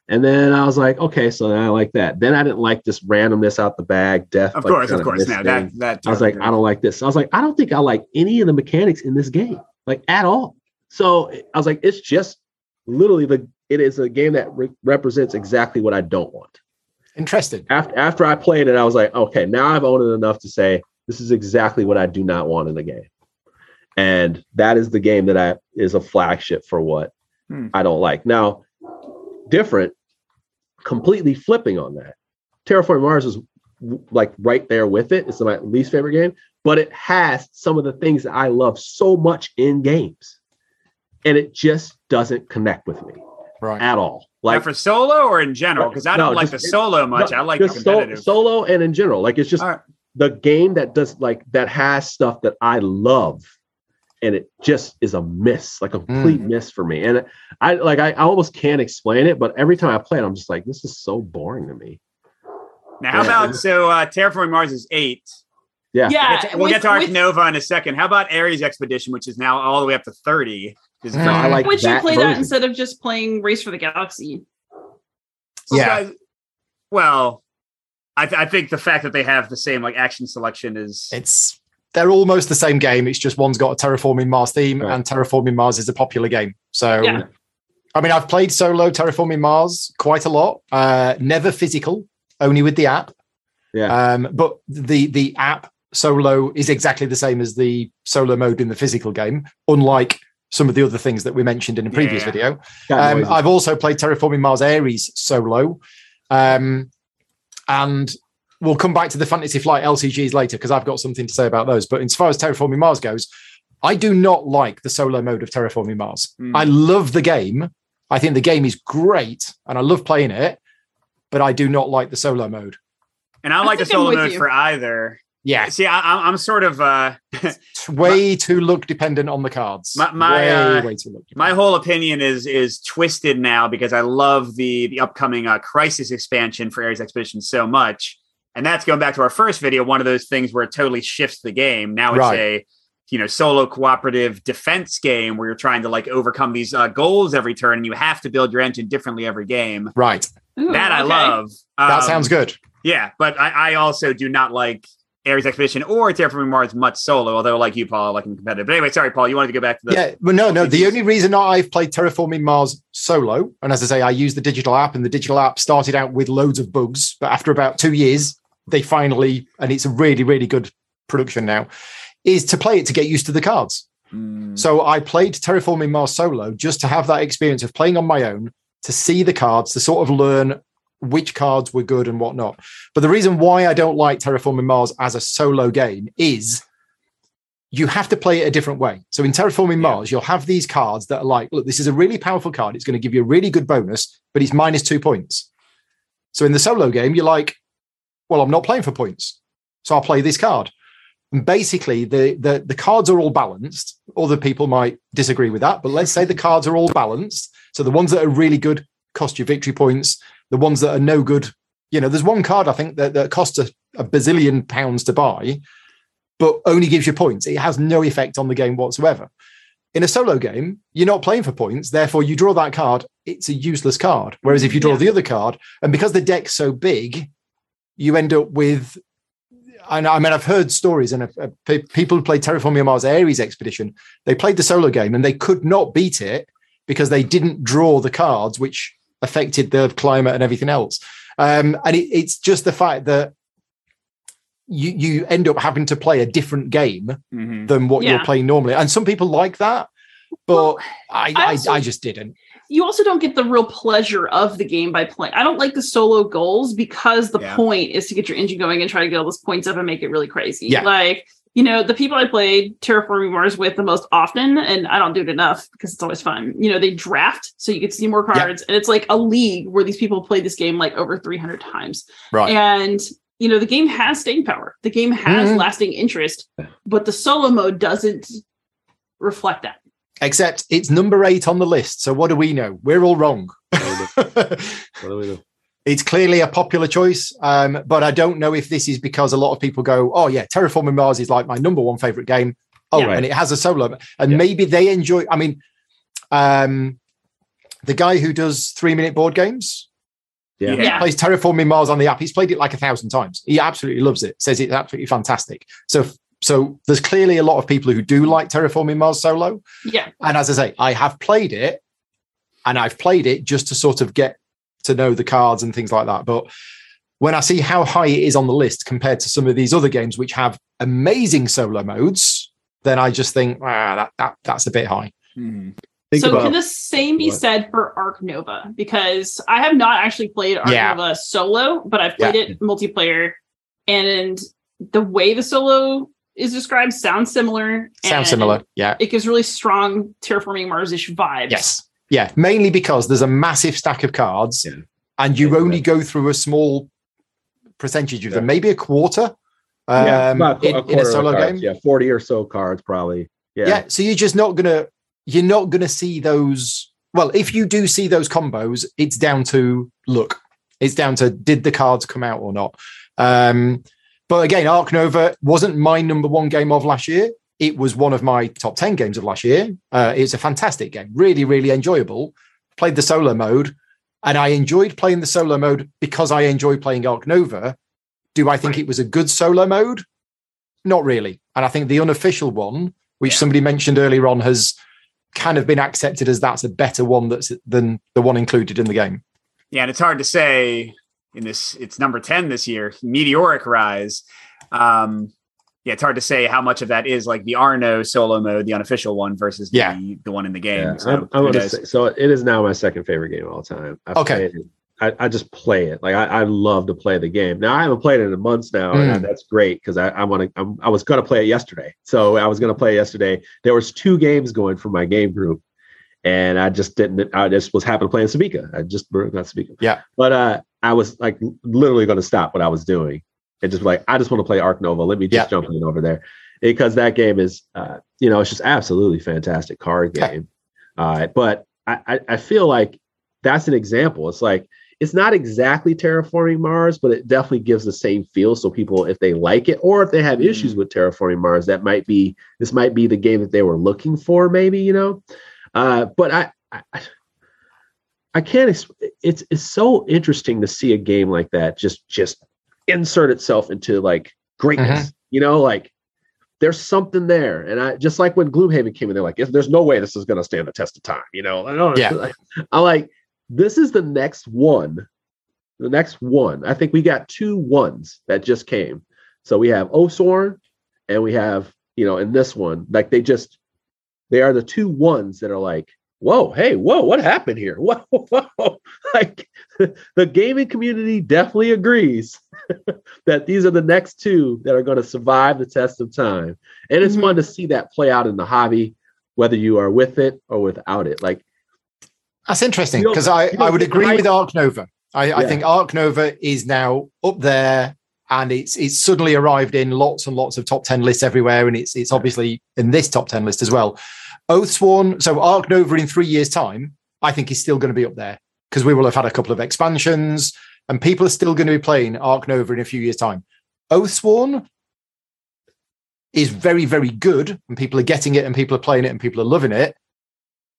And then I was like, okay, so then I like that. Then I didn't like this randomness out the bag, death. Of like, course, of course. Now that misthing. that I was like, I don't like this. I was like, I don't think I like any of the mechanics in this game, like at all. So I was like, it's just literally the it is a game that re- represents exactly what I don't want. Interesting. After after I played it, I was like, okay, now I've owned it enough to say this is exactly what I do not want in the game. And that is the game that I is a flagship for what Hmm. I don't like. Now, different, completely flipping on that. Terraforming Mars is like right there with it. It's my least favorite game, but it has some of the things that I love so much in games. And it just doesn't connect with me Right. at all. like Like for solo or in general because I don't like just- the solo much. no, I like the just so- competitive. solo and in general. Like it's just All right. the game that does like that has stuff that I love, and it just is a miss, like a complete miss for me. And I like I, I almost can't explain it, but every time I play it, I'm just like, this is so boring to me. Now, how Yeah. about so uh, Terraforming Mars is eight. Yeah. Yeah, We'll get to, we'll with- get to Ark with- Nova in a second. How about Ares Expedition, which is now all the way up to thirty? Is Mm. I like Would you that play that instead of just playing Race for the Galaxy? Yeah. Okay. Well, I, th- I think the fact that they have the same like action selection is It's they're almost the same game. It's just one's got a terraforming Mars theme, Right. and terraforming Mars is a popular game. So, Yeah. I mean, I've played solo terraforming Mars quite a lot. Uh, never physical, only with the app. Yeah. Um, but the the app solo is exactly the same as the solo mode in the physical game, unlike some of the other things that we mentioned in a previous Yeah. video. Um. I've also played Terraforming Mars Ares solo. Um, and we'll come back to the Fantasy Flight LCGs later because I've got something to say about those. But as far as Terraforming Mars goes, I do not like the solo mode of Terraforming Mars. Hmm. I love the game. I think the game is great and I love playing it, but I do not like the solo mode. and I I like the solo mode you. for either. Yeah, See, I, I'm- I'm sort of uh, it's way too luck dependent on the cards. My- my, way, uh, way too luck. my whole opinion is is twisted now because I love the the upcoming uh, Crisis expansion for Ares Expedition so much, and that's going back to our first video. One of those things where it totally shifts the game. Now it's Right. a you know solo cooperative defense game where you're trying to like overcome these uh, goals every turn, and you have to build your engine differently every game. right. Ooh, that I okay. love. That Um, sounds good. Yeah, but I, I also do not like Ares Expedition or Terraforming Mars much solo. Although, like you, Paul, I like them competitive. But anyway, sorry, Paul. You wanted to go back to the yeah, but no, no. The only reason I've played Terraforming Mars solo, and as I say, I use the digital app, and the digital app started out with loads of bugs, but after about two years, they finally, and it's a really, really good production now, is to play it to get used to the cards. Mm, So I played Terraforming Mars solo just to have that experience of playing on my own, to see the cards, to sort of learn which cards were good and whatnot. But the reason why I don't like Terraforming Mars as a solo game is you have to play it a different way. So in Terraforming Yeah. Mars, you'll have these cards that are like, look, this is a really powerful card. It's going to give you a really good bonus, but it's minus two points. So in the solo game, you're like, well, I'm not playing for points. So I'll play this card. And basically, the, the, the cards are all balanced. Other people might disagree with that, but let's say the cards are all balanced. So the ones that are really good cost you victory points. The ones that are no good, you know, there's one card I think that, that costs a, a bazillion pounds to buy, but only gives you points. It has no effect on the game whatsoever. In a solo game, you're not playing for points. Therefore, you draw that card, it's a useless card. Whereas if you draw Yeah. the other card, and because the deck's so big, you end up with. And I mean, I've heard stories, and pe- people who played Terraforming Mars Ares Expedition, they played the solo game and they could not beat it because they didn't draw the cards, which affected the climate and everything else. Um, and it, it's just the fact that you you end up having to play a different game mhm. than what you're playing normally. And some people like that, but Well, I, I I, also- I just didn't. you also don't get the real pleasure of the game by playing. I don't like the solo goals because the Yeah. point is to get your engine going and try to get all those points up and make it really crazy. Yeah. Like, you know, the people I played Terraforming Mars with the most often, and I don't do it enough because it's always fun. You know, they draft so you get to see more Yeah. cards, and it's like a league where these people play this game like over 300 times. Right. And you know, the game has staying power. The game has Mhm. lasting interest, but the solo mode doesn't reflect that. Except it's number eight on the list. So what do we know? We're all wrong. What do we do? It's clearly a popular choice, um, but I don't know if this is because a lot of people go, "Oh yeah, Terraforming Mars is like my number one favorite game." Oh, Yeah. and it has a solo, and Yeah. maybe they enjoy. I mean, um, the guy who does three minute board games Yeah. Yeah. plays Terraforming Mars on the app. He's played it like a thousand times. He absolutely loves it. Says it's absolutely fantastic. So, so there's clearly a lot of people who do like Terraforming Mars solo. Yeah. And as I say, I have played it and I've played it just to sort of get to know the cards and things like that. But when I see how high it is on the list compared to some of these other games which have amazing solo modes, then I just think, ah, that, that that's a bit high. Mhm. Think so about can the same be said for Ark Nova? Because I have not actually played Ark Yeah. Nova solo, but I've played Yeah. it multiplayer, and the way the solo is described sounds similar. Sounds and similar. Yeah. It gives really strong terraforming Mars-ish vibes. Yes. Yeah. Mainly because there's a massive stack of cards Yeah. and you Yeah. only go through a small percentage of them, maybe a quarter yeah, um, about in, a in a solo game. Yeah, forty or so cards probably. Yeah. Yeah, So you're just not gonna you're not gonna see those. Well, if you do see those combos, it's down to look. It's down to did the cards come out or not. Um, but again, Ark Nova wasn't my number one game of last year. It was one of my top 10 games of last year. Uh, it's a fantastic game, really, really enjoyable. Played the solo mode, and I enjoyed playing the solo mode because I enjoy playing Ark Nova. Do I think it was a good solo mode? Not really. And I think the unofficial one, which Yeah. somebody mentioned earlier on, has kind of been accepted as that's a better one that's than the one included in the game. Yeah, and it's hard to say in this. It's number ten this year, meteoric rise. Um, yeah, it's hard to say how much of that is like the Arno solo mode, the unofficial one, versus Yeah. the the one in the game. Yeah, So, I'm, I'm who gonna knows? say, so it is now my second favorite game of all time. I Okay. played. I, I just play it. Like I, I love to play the game. Now I haven't played it in months now, Mm. and that's great because I, I want to. I was going to play it yesterday, so I was going to play it yesterday. There was two games going for my game group, and I just didn't. I just was happy to play in Sabika. I just not Sabika. Yeah. but uh, I was like literally going to stop what I was doing and just be like, I just want to play Ark Nova. Let me just jump in over there because that game is, uh, you know, it's just absolutely fantastic card Yeah. game. Uh, but I, I, feel like that's an example. It's like it's not exactly terraforming Mars, but it definitely gives the same feel. So people, if they like it, or if they have issues with terraforming Mars, that might be this might be the game that they were looking for. Maybe you know, uh, but I, I I can't. Ex- it's it's so interesting to see a game like that just just insert itself into like greatness. Mm-hmm. You know, like there's something there, and I just like when Gloomhaven came in, they're like, "There's no way this is going to stand the test of time." You know, I don't. Yeah. I like this is the next one. The next one. I think we got two ones that just came. So we have Oathsworn and we have, you know, in this one, like they just they are the two ones that are like, whoa, hey, whoa, what happened here? Whoa, whoa. Like the gaming community definitely agrees that these are the next two that are going to survive the test of time. And it's Mhm. fun to see that play out in the hobby, whether you are with it or without it. Like That's interesting because I, I would agree hype. with Ark Nova. I, I think Ark Nova is now up there and it's it's suddenly arrived in lots and lots of top 10 lists everywhere. And it's it's obviously in this top 10 list as well. Oathsworn, so Ark Nova in three years' time, I think is still going to be up there because we will have had a couple of expansions and people are still going to be playing Ark Nova in a few years' time. Oathsworn is very, very good and people are getting it and people are playing it and people are loving it.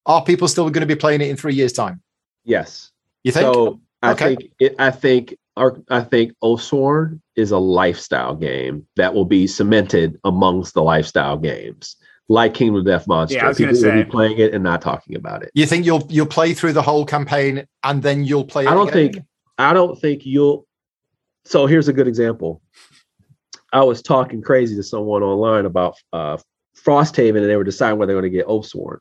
Are people still going to be playing it in three years' time? yes, You think? So I Okay. think it, I think our, I think Oathsworn is a lifestyle game that will be cemented amongst the lifestyle games, like Kingdom of Death Monster. Yeah, I was gonna People will say. be playing it and not talking about it. you think you'll you'll play through the whole campaign and then you'll play? It I don't again? think I don't think you'll. So here's a good example. I was talking crazy to someone online about uh, Frosthaven, and they were deciding whether they're going to get Oathsworn.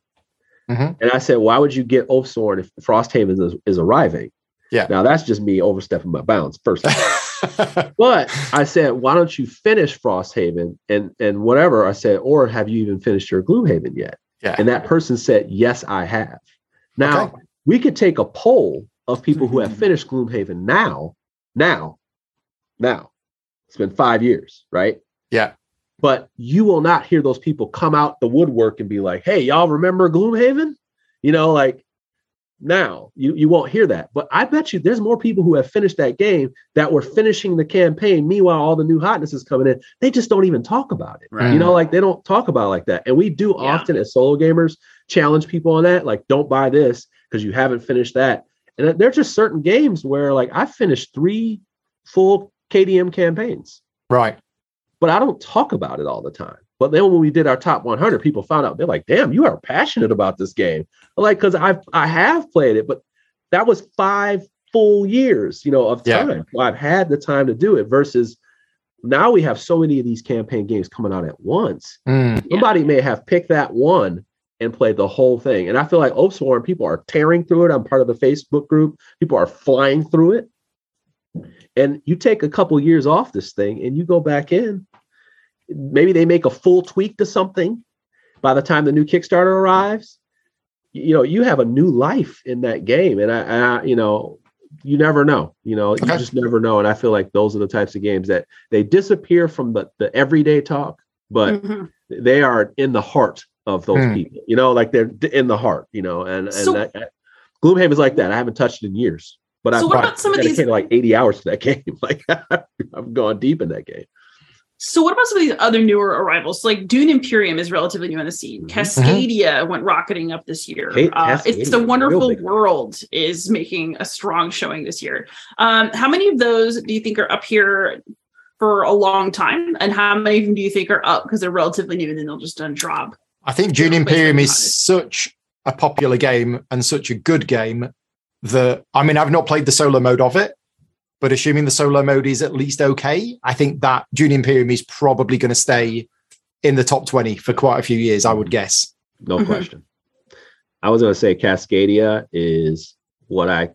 Mhm. And I said, "Why would you get Oathsworn if Frosthaven is, is arriving?" Yeah. Now that's just me overstepping my bounds. First, but I said, "Why don't you finish Frosthaven and and whatever?" I said, "Or have you even finished your Gloomhaven yet?" yeah. And that person said, Yes, I have. Now, Okay. we could take a poll of people who have finished Gloomhaven now, now, now. It's been five years, right? Yeah. But you will not hear those people come out the woodwork and be like, "Hey, y'all remember Gloomhaven?" You know, like now you you won't hear that. But I bet you there's more people who have finished that game that were finishing the campaign. Meanwhile, all the new hotness is coming in. They just don't even talk about it. Right. You know, like they don't talk about it like that. And we do Yeah. often as solo gamers challenge people on that. Like, don't buy this because you haven't finished that. And there's just certain games where like I finished three full KDM campaigns, Right. but I don't talk about it all the time. But then when we did our top 100, people found out they're like, "Damn, you are passionate about this game." Like, because I I have played it, but that was five full years, you know, of Yeah. time. So I've had the time to do it. Versus now we have so many of these campaign games coming out at once. Mm. Yeah. Somebody may have picked that one and played the whole thing. And I feel like Oathsworn, people are tearing through it. I'm part of the Facebook group. People are flying through it. And you take a couple years off this thing and you go back in. Maybe they make a full tweak to something by the time the new Kickstarter arrives. You know, you have a new life in that game. And I, I you know, you never know. You know, you just never know. And I feel like those are the types of games that they disappear from the, the everyday talk, but Mhm. they are in the heart of those Hmm. people. You know, like they're in the heart. You know, and and So- that, that- Gloomhaven's like that. I haven't touched it in years, but So I've what about some of these- like eighty hours to that game. Like I've gone deep in that game. So what about some of these other newer arrivals? Like Dune Imperium is relatively new on the scene. Mhm. Cascadia went rocketing up this year. Kate Uh, it's the Wonderful. World is making a strong showing this year. Um, how many of those do you think are up here for a long time, and how many of them do you think are up because they're relatively new and then they'll just drop? I think Dune Yeah, Imperium is such a popular game and such a good game that I mean I've not played the solo mode of it, but assuming the solo mode is at least okay, I think that Dune Imperium is probably going to stay in the top 20 for quite a few years, I would guess. No Mhm. question. I was going to say Cascadia is what I.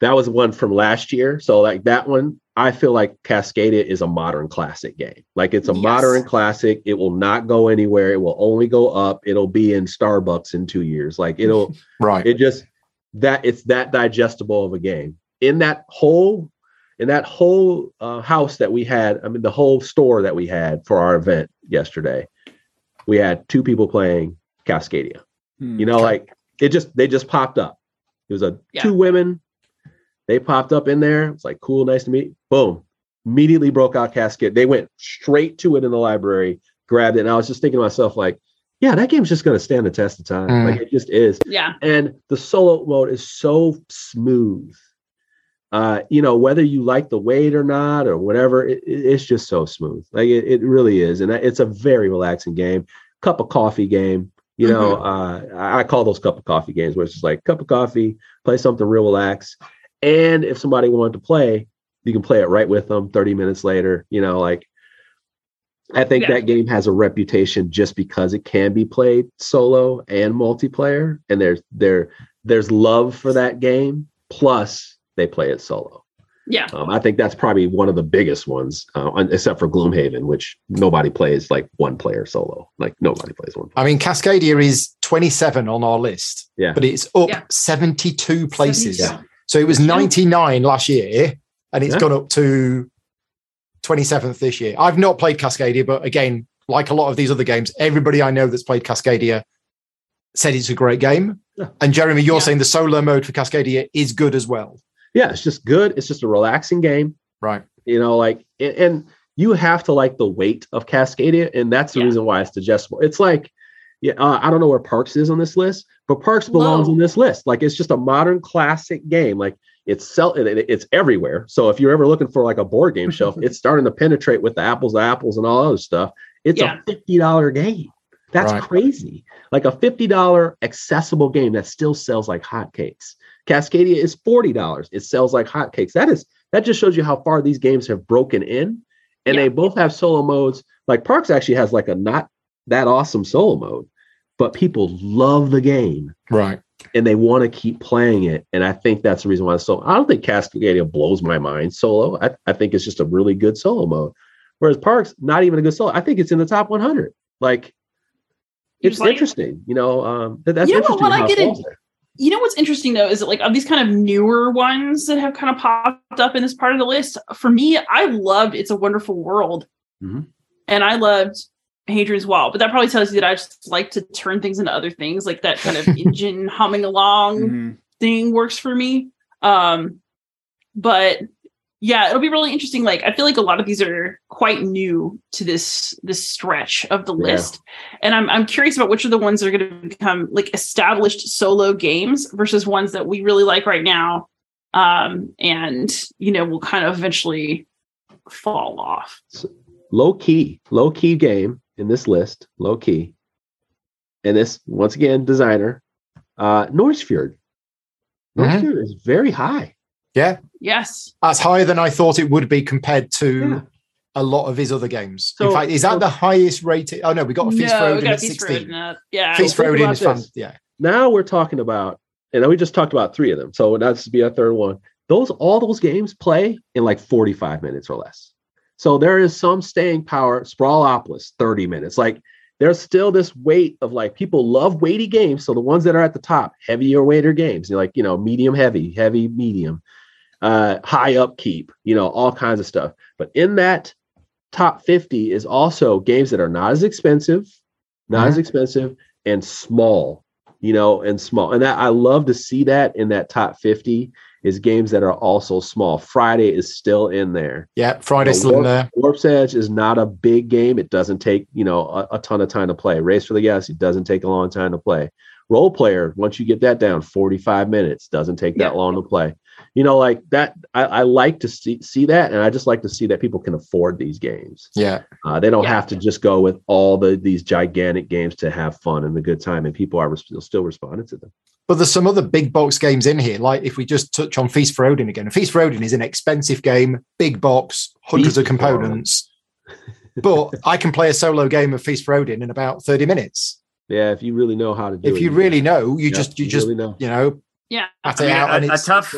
That was one from last year. So like that one, I feel like Cascadia is a modern classic game. Like it's a Yes. modern classic. It will not go anywhere. It will only go up. It'll be in Starbucks in two years. Like it'll. Right. it just that it's that digestible of a game in that whole in that whole uh, house that we had i mean the whole store that we had for our event yesterday we had two people playing cascadia Hmm. you know Okay. like it just they just popped up it was a Yeah. two women they popped up in there it's like cool nice to meet boom. Immediately broke out casket. they went straight to it in the library grabbed it and i was just thinking to myself like yeah that game's just going to stand the test of time. Mm. like it just is. Yeah, and the solo mode is so smooth. Uh you know whether you like the weight or not or whatever it, it- it's just so smooth. Like it, it really is. And it's a very relaxing game. Cup of coffee game you know uh I, I call those cup of coffee games where it's just like cup of coffee play something real relax and if somebody wanted to play you can play it right with them 30 minutes later you know like I think Yeah. that game has a reputation just because it can be played solo and multiplayer, and there's there there's love for that game. Plus, they play it solo. yeah. Um, I think that's probably one of the biggest ones, uh, except for Gloomhaven, which nobody plays like one player solo. Like nobody plays one. I mean, Cascadia is 27 on our list, Yeah. but it's up Yeah. 72 places. 72. So it was 99 last year, and it's Yeah. gone up to 27th this year. I've not played Cascadia, but again, like a lot of these other games, everybody I know that's played Cascadia said it's a great game. Yeah. And Jeremy, you're Yeah. saying the solo mode for Cascadia is good as well. Yeah, it's just good. It's just a relaxing game. Right. you know like and, and you have to like the weight of cascadia and that's the Yeah. reason why it's digestible it's like yeah uh, i don't know where parks is on this list but parks belongs Low. on this list like it's just a modern classic game like it's sell it, it- it's everywhere. So if you're ever looking for like a board game shelf it's starting to penetrate with the apples to apples and all other stuff. It's Yeah. a $50 game. That's Right. crazy. Like a $50 accessible game that still sells like hotcakes. Cascadia is $40 it sells like hotcakes. That is that just shows you how far these games have broken in. And Yeah. they both have solo modes. Like parks actually has like a not that awesome solo mode but people love the game. Right. And they want to keep playing it and i think that's the reason why it's so i don't think cascadia blows my mind solo I, I think it's just a really good solo mode whereas parks not even a good solo i think it's in the top 100 like it's play it? interesting you know um that, that's You know interesting what, I get it. you know what's interesting though is that like of these kind of newer ones that have kind of popped up in this part of the list. For me, I loved "It's a Wonderful World," Mhm. and I loved Hadrian's Wall. But that probably tells you that I just like to turn things into other things, like that kind of engine humming along Mhm. thing works for me. Um, but yeah, it'll be really interesting. Like I feel like a lot of these are quite new to this this stretch of the Yeah. list, and I'm I'm curious about which are the ones that are going to become like established solo games versus ones that we really like right now, um, and you know will kind of eventually fall off. low key, low key game in this list, low key. And this once again, designer, uh Nusfjord. Mhm. Nusfjord is very high. Yeah. Yes, That's higher than I thought it would be compared to Yeah. a lot of his other games. So- In fact, is that so- the highest rated? Oh no, we got a Feast for no, we Odin got at Feast for 16. Odin at- yeah, Feast for think Odin about is fun. this. Yeah. Now we're talking about, and we just talked about three of them. So that's to be a third one. Those all those games play in like 45 minutes or less. So there is some staying power. Sprawlopolis, 30 minutes. Like there's still this weight of like people love weighty games. So the ones that are at the top, heavier weighter games, you're like, you know, medium heavy, heavy medium, uh, high upkeep, you know, all kinds of stuff. But in that top 50 is also games that are not as expensive, not as expensive, and small, you know, and small. And that I love to see that in that top 50 is games that are also small. Friday is still in there. Yeah. Friday's Yeah, still in there. Warp's Edge is not a big game. It doesn't take, you know, a, a ton of time to play. Race for the Yes, it doesn't take a long time to play. Roll Player, once you get that down, 45 minutes, doesn't take that Yeah. long to play. You know, like that, I, I like to see, see that. And I just like to see that people can afford these games. Yeah. Uh, they don't Yeah. have to just go with all the these gigantic games to have fun and the good time, and people are still still responding to them. But there's some other big box games in here. Like if we just touch on Feast for Odin again, Feast for Odin is an expensive game, big box, hundreds Feast of components. but I can play a solo game of Feast for Odin in about 30 minutes. Yeah, if you really know how to do it. If you really know, you yeah, just, you just, really know. you know, yeah. at I it mean, out and a, a tough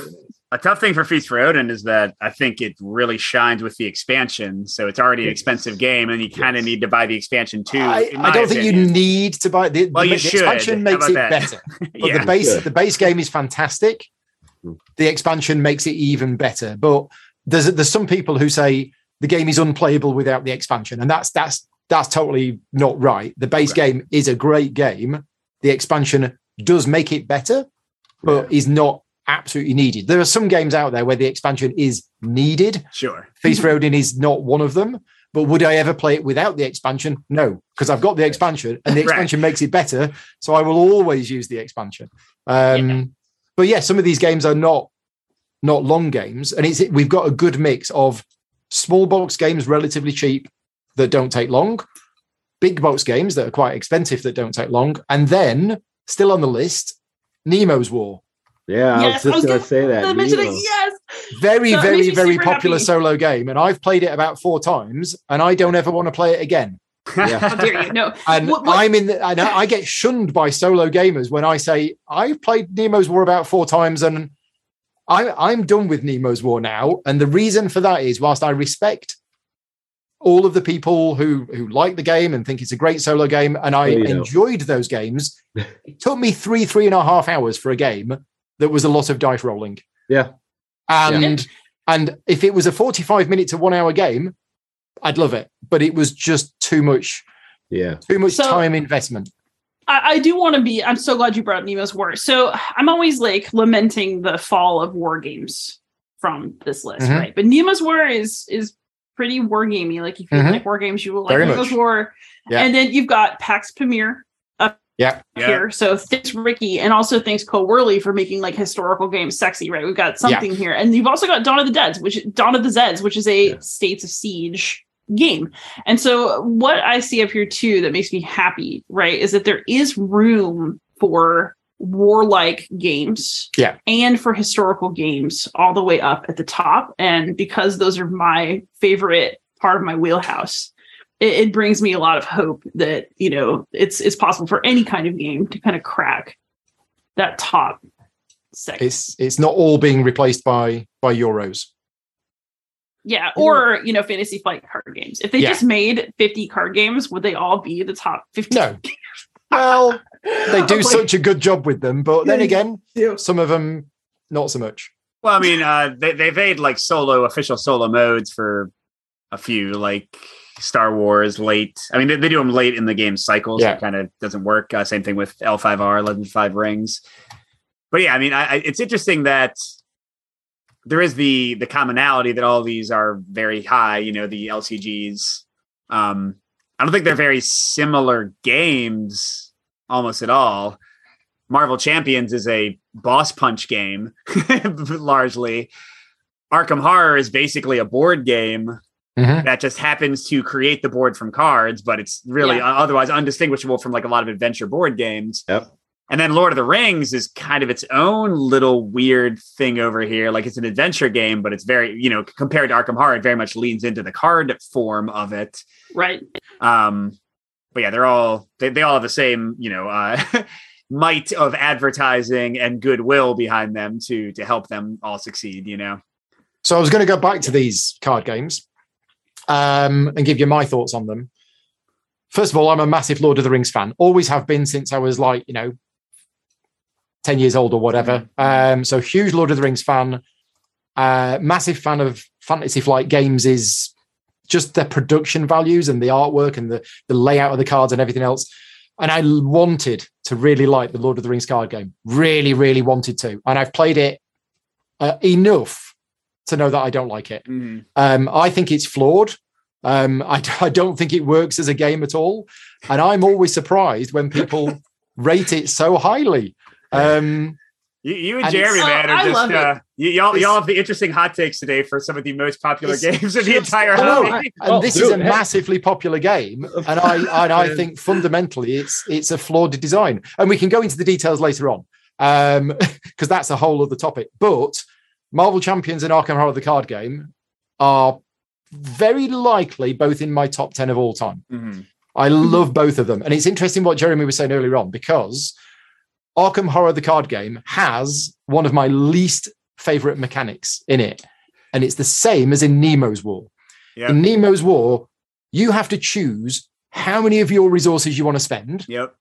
a tough thing for Feast for Odin is that I think it really shines with the expansion. So it's already an expensive game, and you kind of Yes. need to buy the expansion too. I, I don't think you need to buy the, Well, the, you the should. expansion makes it that? better. But yeah. the base Good. the base game is fantastic. Hmm. The expansion makes it even better. But there's there's some people who say the game is unplayable without the expansion, and that's that's that's totally not right. The base Okay. game is a great game. The expansion does make it better, but is not absolutely needed. There are some games out there where the expansion is needed. Sure. Feast for Odin is not one of them. But would I ever play it without the expansion? No, because I've got the expansion and the Right. expansion makes it better. So I will always use the expansion. Um, Yeah. But yeah, some of these games are not not long games, and it's we've got a good mix of small box games, relatively cheap, that don't take long, big box games that are quite expensive that don't take long, and then still on the list, Nemo's War. Yeah, I Yes, was I was just gonna gonna- say that. I mentioned it, yes. Very, So it very, very popular happy. solo game, and I've played it about four times, and I don't ever want to play it again. Yeah. How dare you? No. And What- what- I'm in, the, and I get shunned by solo gamers when I say I've played Nemo's War about four times, and I, I'm done with Nemo's War now. And the reason for that is, whilst I respect all of the people who who like the game and think it's a great solo game, and I No, you enjoyed those games, it took me three three and a half hours for a game that was a lot of dice rolling. Yeah. And and if it was a 45 minute to one hour game, I'd love it. But it was just too much, Yeah. too much So- time investment. I, I do want to be. I'm so glad you brought up Nemo's War. So I'm always like lamenting the fall of war games from this list, Mhm. right? But Nemo's War is is pretty war gamey. Like if you Mhm. like war games, you will like Very Nemo's much. War. Yeah. And then you've got Pax Pamir Yeah. Yeah. here. So thanks Ricky, and also thanks Cole Wehrle for making like historical games sexy, right? We've got something here, and you've also got Dawn of the Dead, which Dawn of the Zeds, which is a Yeah. States of Siege game. And so what I see up here too that makes me happy, right, is that there is room for warlike games Yeah. and for historical games all the way up at the top and because those are my favorite part of my wheelhouse it, it brings me a lot of hope that you know it's it's possible for any kind of game to kind of crack that top segment. It's it's not all being replaced by by euros. yeah, or you know, fantasy flight card games. If they Yeah. just made 50 card games, would they all be the top 50? No. well, they do Like- such a good job with them, but then again, Yeah. some of them not so much. Well, I mean, uh, they they've made like solo official solo modes for a few, like Star Wars late. I mean, they, they do them late in the game cycle, so Yeah. it kind of doesn't work. Uh, same thing with L5R, Legend of Five Rings. But yeah, I mean, I, I, it's interesting that there is the the commonality that all these are very high. You know, the LCGs. Um, I don't think they're very similar games almost at all. Marvel Champions is a boss punch game, largely. Arkham Horror is basically a board game Mhm. that just happens to create the board from cards, but it's really Yeah. otherwise undistinguishable from like a lot of adventure board games. Yep. And then Lord of the Rings is kind of its own little weird thing over here. Like it's an adventure game, but it's very, you know, compared to Arkham Horror, it very much leans into the card form of it. Right. Um, but yeah, they're all they, they all have the same, you know, uh, might of advertising and goodwill behind them to to help them all succeed. You know, So I was going to go back to these card games um, and give you my thoughts on them. First of all, I'm a massive Lord of the Rings fan. Always have been since I was like, you know, 10 years old or whatever. Um, so huge Lord of the Rings fan. Uh, massive fan of Fantasy Flight games is just the production values and the artwork and the, the layout of the cards and everything else. And I wanted to really like the Lord of the Rings card game. Really, really wanted to. And I've played it uh, enough to know that I don't like it. Um, I think it's flawed. Um, I, I don't think it works as a game at all. And I'm always surprised when people rate it so highly. Um, you, you and And Jeremy, man, Oh, are I just uh, y- y'all. Y'all have the interesting hot takes today for some of the most popular games in the entire I know, hobby. and Oh, this is a dude, hey. massively popular game, and I and I think fundamentally it's it's a flawed design. And we can go into the details later on, because that's a whole other topic. But Marvel Champions and Arkham Horror the card game are very likely both in my top ten of all time. Mhm. I love both of them. And it's interesting what Jeremy was saying earlier on because Arkham Horror, the card game, has one of my least favorite mechanics in it. And it's the same as in Nemo's War. Yep. In Nemo's War, you have to choose how many of your resources you want to spend, Yep.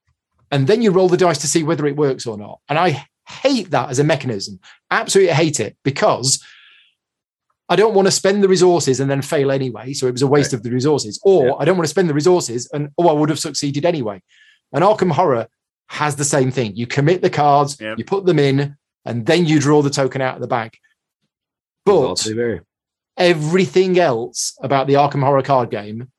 and then you roll the dice to see whether it works or not. And I hate that as a mechanism. Absolutely hate it because I don't want to spend the resources and then fail anyway. So it was a waste of the resources. Or Yeah. I don't want to spend the resources and oh, I would have succeeded anyway. And Arkham Horror has the same thing. You commit the cards, you put them in, and then you draw the token out of the bag. But Results may vary. everything else about the Arkham Horror card game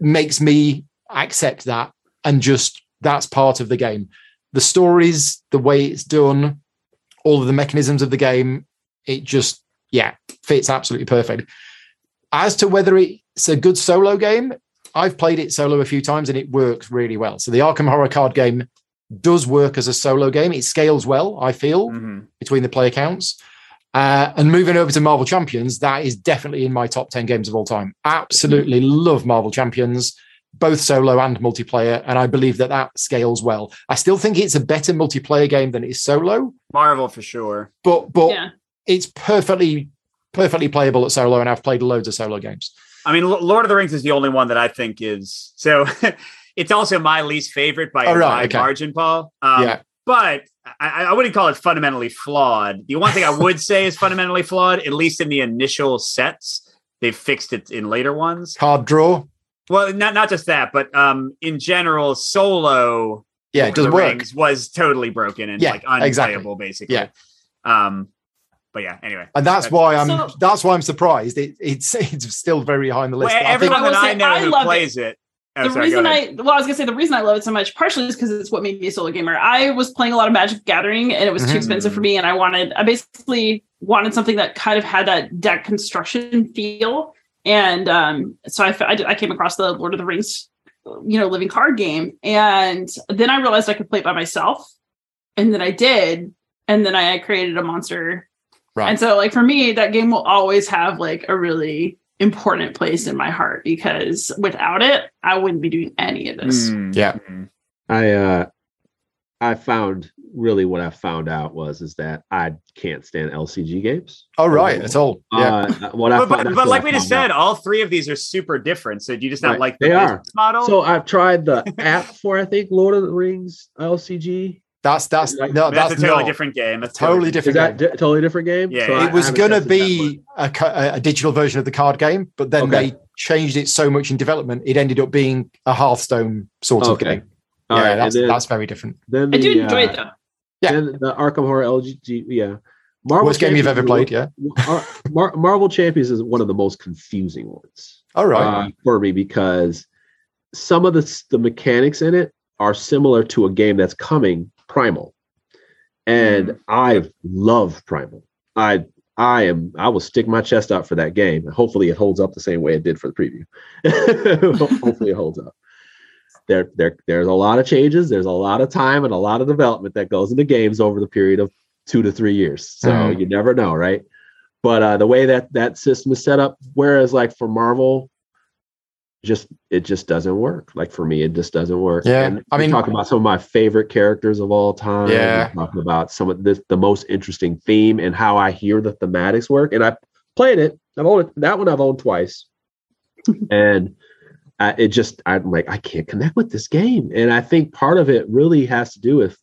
makes me accept that and just that's part of the game. The stories, the way it's done, all of the mechanisms of the game, it just, yeah, fits absolutely perfect. As to whether it's a good solo game, I've played it solo a few times and it works really well. So the Arkham Horror card game does work as a solo game. It scales well, I feel Mhm. between the player counts. Uh, and moving over to Marvel Champions, that is definitely in my top 10 games of all time. Absolutely love Marvel Champions, both solo and multiplayer. And I believe that that scales well. I still think it's a better multiplayer game than it is solo, Marvel for sure. but, but Yeah. it's perfectly, perfectly playable at solo. And I've played loads of solo games. I mean, Lord of the Rings is the only one that I think is so. it's also my least favorite by Oh, a right, wide okay. margin, Paul. Um, yeah. but I, I wouldn't call it fundamentally flawed. The one thing I would say is fundamentally flawed, at least in the initial sets. They've fixed it in later ones. Card draw. Well, not not just that, but um, in general, solo Yeah, it doesn't the work. Rings was totally broken and Yeah, like unplayable, exactly. basically. Yeah. Um, but yeah. Anyway, And that's That's- why I'm So- that's why I'm surprised. It, it's it's still very high on the well, list. I think- everyone I that I say know I who love it. plays it. Oh, the sorry, reason. I well, I was gonna say the reason I love it so much, partially is because it's what made me a solo gamer. I was playing a lot of Magic Gathering, and it was too expensive for me, and I wanted, I basically wanted something that kind of had that deck construction feel, and um, so I, f- I, did- I came across the Lord of the Rings, you know, living card game, and then I realized I could play it by myself, and then I did, and then I created a monster, Right. and so like for me, that game will always have like a really important place in my heart because without it, I wouldn't be doing any of this. Mm, Yeah. I uh I found really what I found out was is that I can't stand LCG games. Oh right, at all. Yeah. Uh, what I But, found, but, that's but what like I we just said, out. all three of these are super different. So do you just not Right. like the They are. model? So I've tried the app for I think Lord of the Rings LCG. That's that's Like, no, that's, that's a totally not different game. That's totally different. Is different. that game. di- totally different game? Yeah, So yeah. I- it was I going to be a, ca- a digital version of the card game, but then Okay. they changed it so much in development, it ended up being a Hearthstone sort of game. All yeah, right, that's, then, that's very different. then I do enjoy uh, it though. Yeah. Then the Arkham Horror LCG, yeah. Marvel Worst game you've ever played, yeah. Mar- Mar- Marvel Champions is one of the most confusing ones All right. uh, for me because some of the the mechanics in it are similar to a game that's coming, Primal, and Hmm. I love Primal. I I am I will stick my chest out for that game. Hopefully, it holds up the same way it did for the preview. Hopefully, it holds up. There, there, there's a lot of changes. There's a lot of time and a lot of development that goes into games over the period of two to three years. So Mhm. you never know, right? But uh, the way that that system is set up, whereas like for Marvel, just it just doesn't work. Like for me, it just doesn't work. Yeah, And I mean- talk about some of my favorite characters of all time. Yeah. talking about some of this, the most interesting theme and how I hear the thematics work. And I played it. I've owned it, that one. I've owned twice, and uh, it just I'm like I can't connect with this game. And I think part of it really has to do with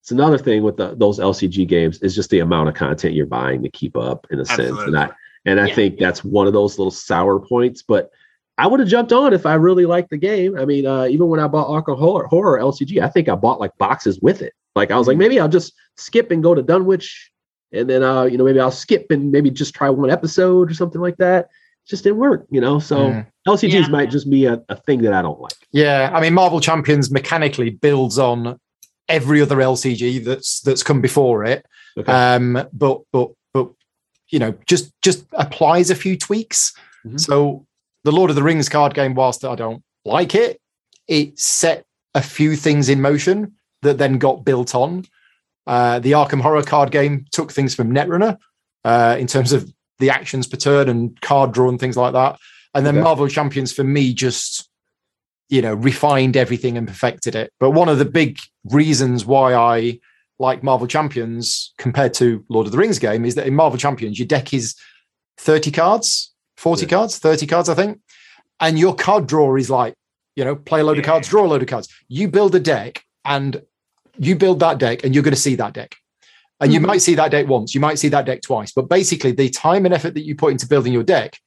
it's another thing with the, those LCG games is just the amount of content you're buying to keep up in a sense. And I and I Yeah. think that's one of those little sour points. But I would have jumped on if I really liked the game. I mean, uh, even when I bought Arkham Horror, Horror LCG, I think I bought like boxes with it. Like I was like, maybe I'll just skip and go to Dunwich, and then uh, you know, maybe I'll skip and maybe just try one episode or something like that. It just didn't work, you know. So Mm. LCGs Yeah. might just be a, a thing that I don't like. Yeah, I mean, Marvel Champions mechanically builds on every other LCG that's that's come before it. Okay. Um, but but but you know, just just applies a few tweaks. Mhm. So the Lord of the Rings card game, whilst I don't like it, it set a few things in motion that then got built on. Uh, the Arkham Horror card game took things from Netrunner uh, in terms of the actions per turn and card draw and things like that. And then Okay. Marvel Champions for me just you know refined everything and perfected it. But one of the big reasons why I like Marvel Champions compared to Lord of the Rings game is that in Marvel Champions your deck is 30 cards, 40 Yeah. cards, 30 cards I think. And your card draw is like, you know, play a load of cards, draw a load of cards. You build a deck and you build that deck and you're going to see that deck. And you Mhm. might see that deck once, you might see that deck twice, but basically the time and effort that you put into building your deck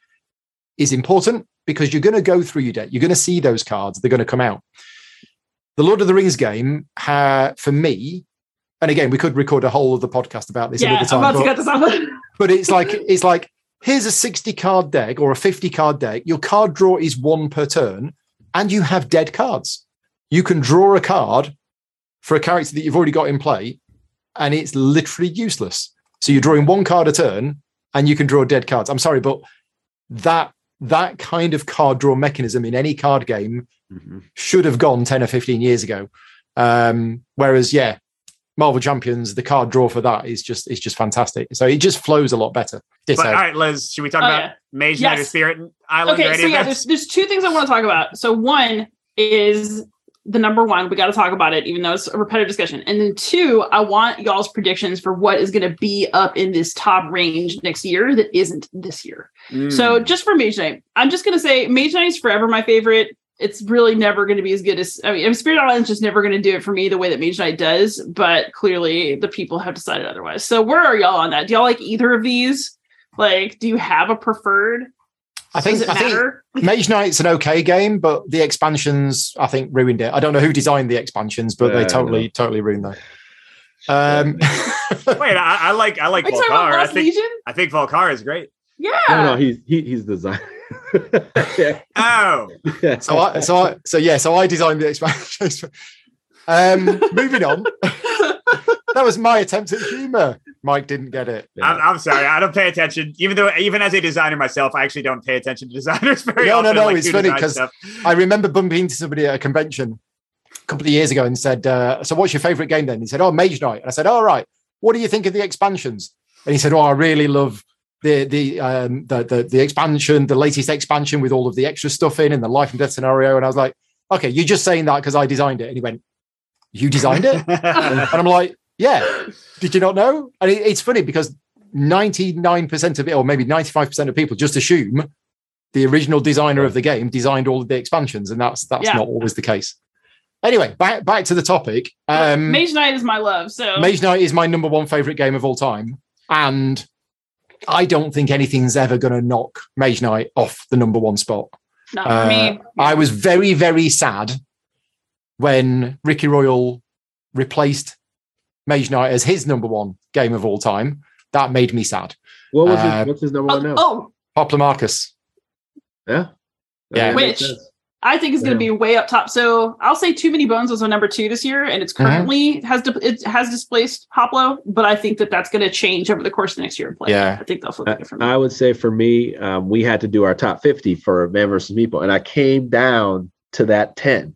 is important because you're going to go through your deck. You're going to see those cards. They're going to come out. The Lord of the Rings game, ha, for me, and again, we could record a whole other podcast about this Yeah, another I'm time. about but- cut this off. but it's like it's like here's a 60 card deck or a 50 card deck your card draw is one per turn and you have dead cards you can draw a card for a character that you've already got in play and it's literally useless. So you're drawing one card a turn and you can draw dead cards. I'm sorry but that that kind of card draw mechanism in any card game should have gone 10 or 15 years ago. Um whereas yeah marvel champions the card draw for that is just is just fantastic. So it just flows a lot better. But all right, Liz, should we talk Oh, about yeah. Mage Yes. Knight or Spirit Island or okay, any so yeah, there's there's two things I want to talk about. So one is the number one, we got to talk about it, even though it's a repetitive discussion. And then two, I want y'all's predictions for what is going to be up in this top range next year that isn't this year. Mm. So just for Mage Knight, I'm just going to say Mage Knight is forever my favorite. It's really never going to be as good as I mean, Spirit Island's just never going to do it for me the way that Mage Knight does. But clearly, the people have decided otherwise. So where are y'all on that? Do y'all like either of these? Like, do you have a preferred? I think Does it I think? Mage Knight's an okay game, but the expansions I think ruined it. I don't know who designed the expansions, but Yeah, they I totally totally ruined them. Um, Wait, I, I like I like Are you talking about Volkare. I think Legion? I think Volkare is great. Yeah. No, no, he's he, he's designed. yeah, Oh, so I, so I, so yeah, so I designed the expansions. Um, moving on, that was my attempt at humor. Mike didn't get it. I'm, I'm sorry. I don't pay attention. Even though, even as a designer myself, I actually don't pay attention to designers very No, no, often. no, like, it's funny because. I remember bumping into somebody at a convention a couple of years ago and said, uh, "So, what's your favorite game?" Then he said, "Oh, Mage Knight." And I said, "All right. What do you think of the expansions?" And he said, "Oh, I really love the the um, the, the the expansion, the latest expansion with all of the extra stuff in and the life and death scenario." And I was like, "Okay, you're just saying that because I designed it." And he went, "You designed it?" and I'm like, Yeah. Did you not know? And it, it's funny because 99% of it, or maybe 95% of people just assume the original designer of the game designed all of the expansions, and that's that's Yeah. not always the case. Anyway, back back to the topic. Um, Mage Knight is my love. So Mage Knight is my number one favorite game of all time, and I don't think anything's ever going to knock Mage Knight off the number one spot. not Uh, me. I was very, very sad when Ricky Royal replaced Mage Knight as his number one game of all time. That made me sad. What was Uh, his, what's his number one Oh, now? oh, Hoplomachus. Yeah. Yeah. That makes Which- sense. I think is going to be way up top. So I'll say Too Many Bones was a number two this year, and it's Mm-hmm. currently has di- it has displaced Hoplo, but I think that that's going to change over the course of next year. and play. Yeah. I think they'll flip it I, differently. I would say for me, um, we had to do our top 50 for Man versus Meeple, and I came down to that 10.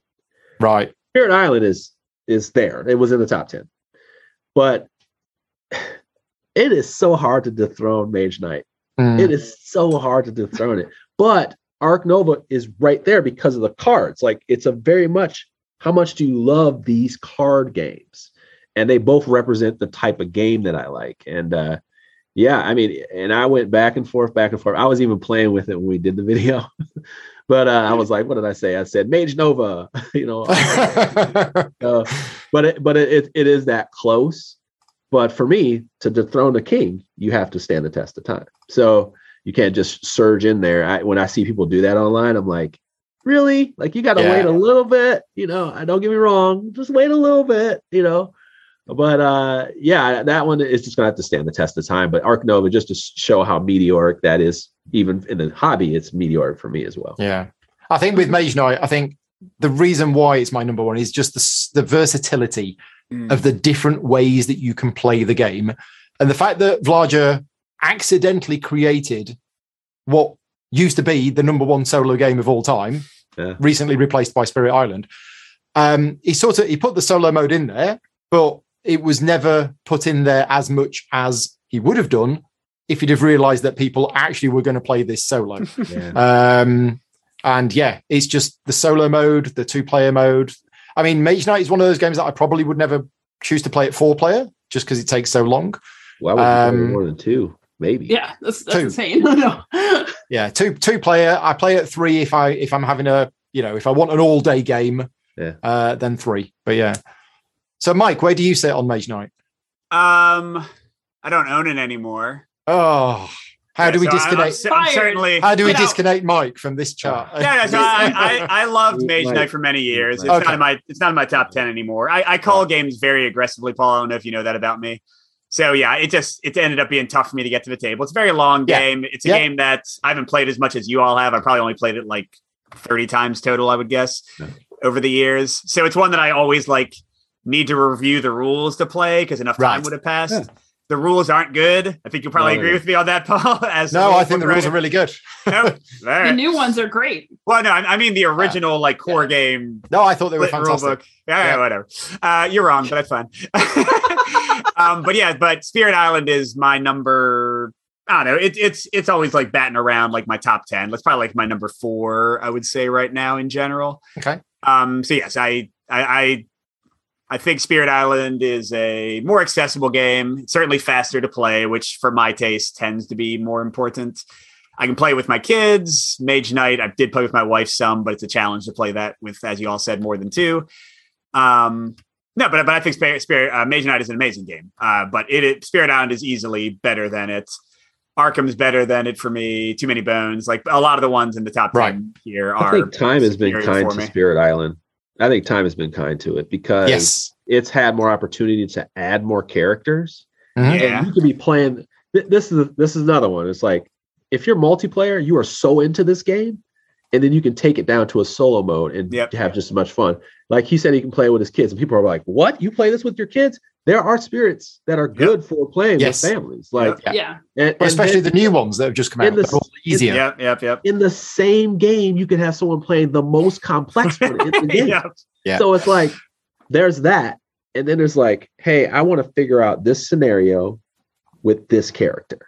Right. Spirit Island is is there. It was in the top 10. But it is so hard to dethrone Mage Knight. Mm. It is so hard to dethrone it. But Ark Nova is right there because of the cards. Like it's a very much how much do you love these card games? And they both represent the type of game that I like. And uh yeah, I mean, and I went back and forth, back and forth. I was even playing with it when we did the video. But uh, I was like, what did I say? I said Mage Nova, you know. uh, but it, but it, it, is that close. But for me, to dethrone the king, you have to stand the test of time. So you can't just surge in there. I, when I see people do that online, I'm like, really? Like you got to Yeah. wait a little bit. You know, I don't get me wrong, just wait a little bit. You know. But uh, yeah, that one is just gonna have to stand the test of time. But Arc Nova, just to show how meteoric that is, even in the hobby, it's meteoric for me as well. Yeah. I think with Mage Knight, I think the reason why it's my number one is just the, the versatility Mm. of the different ways that you can play the game. And the fact that Vlaada accidentally created what used to be the number one solo game of all time, Yeah. recently replaced by Spirit Island. Um, he sort of he put the solo mode in there, but it was never put in there as much as he would have done if you'd have realized that people actually were going to play this solo. Yeah. Um, and yeah, it's just the solo mode, the two player mode. I mean, Mage Knight is one of those games that I probably would never choose to play at four player just because it takes so long. Why would you Um, more than two? Maybe. yeah, that's that's Two. insane. no. Yeah, two two player. I play at three if I if I'm having a you know if I want an all day game. Yeah. Uh, then three. But yeah. So Mike, where do you sit on Mage Knight? Um, I don't own it anymore. Oh, how do we So I- I'm disconnect? cer- I'm certainly. How do we Get out. disconnect Mike from this chart? Yeah, yeah, so I, I, I loved Mage Like- Knight for many years. It's Okay. not in my it's not in my top ten anymore. I, I call games very aggressively, Paul. I don't know if you know that about me. So yeah, it just it ended up being tough for me to get to the table. It's a very long Yeah. game. It's a Yeah. game that I haven't played as much as you all have. I probably only played it like 30 times total, I would guess, Yeah. over the years. So it's one that I always like need to review the rules to play because enough time Right. would have passed. Yeah. The rules aren't good. I think you'll probably No, agree with me on that, Paul. As no, I think the rules are really good. No? All the new ones are great. Well, no, I I mean the original like core game No, I thought they were split rule fantastic. book. Yeah, Yeah. whatever. Uh, you're wrong, but that's fine. um, but yeah, but Spirit Island is my number. I don't know. It, it's it's always like batting around like my top ten. That's probably like my number four. I would say right now in general. Okay. Um. So yes, I I. I I think Spirit Island is a more accessible game. Certainly faster to play, which for my taste tends to be more important. I can play with my kids. Mage Knight, I did play with my wife some, but it's a challenge to play that with, as you all said, more than two. Um, no, but but I think Spirit, Spirit uh, Mage Knight is an amazing game. Uh, but it, it Spirit Island is easily better than it. Arkham's better than it for me. Too many bones. Like a lot of the ones in the top Right. ten here I think time has been kind to. Spirit Island. I think time has been kind to it because Yes. it's had more opportunity to add more characters. Mhm. Yeah. And you could be playing. th- This is this is another one. It's like if you're multiplayer, you are so into this game, and then you can take it down to a solo mode and Yep. have just as much fun. Like he said, he can play with his kids, and people are like, "What? You play this with your kids?" There are spirits that are good for playing Yes. with families, like Yeah. Yeah. and, and especially then the new ones that have just come out. the They're all in- easier. Yep, yep, yep. in the same game, you can have someone playing the most complex one in the game. Yep. Yeah. So it's like there's that, and then there's like, hey, I want to figure out this scenario with this character.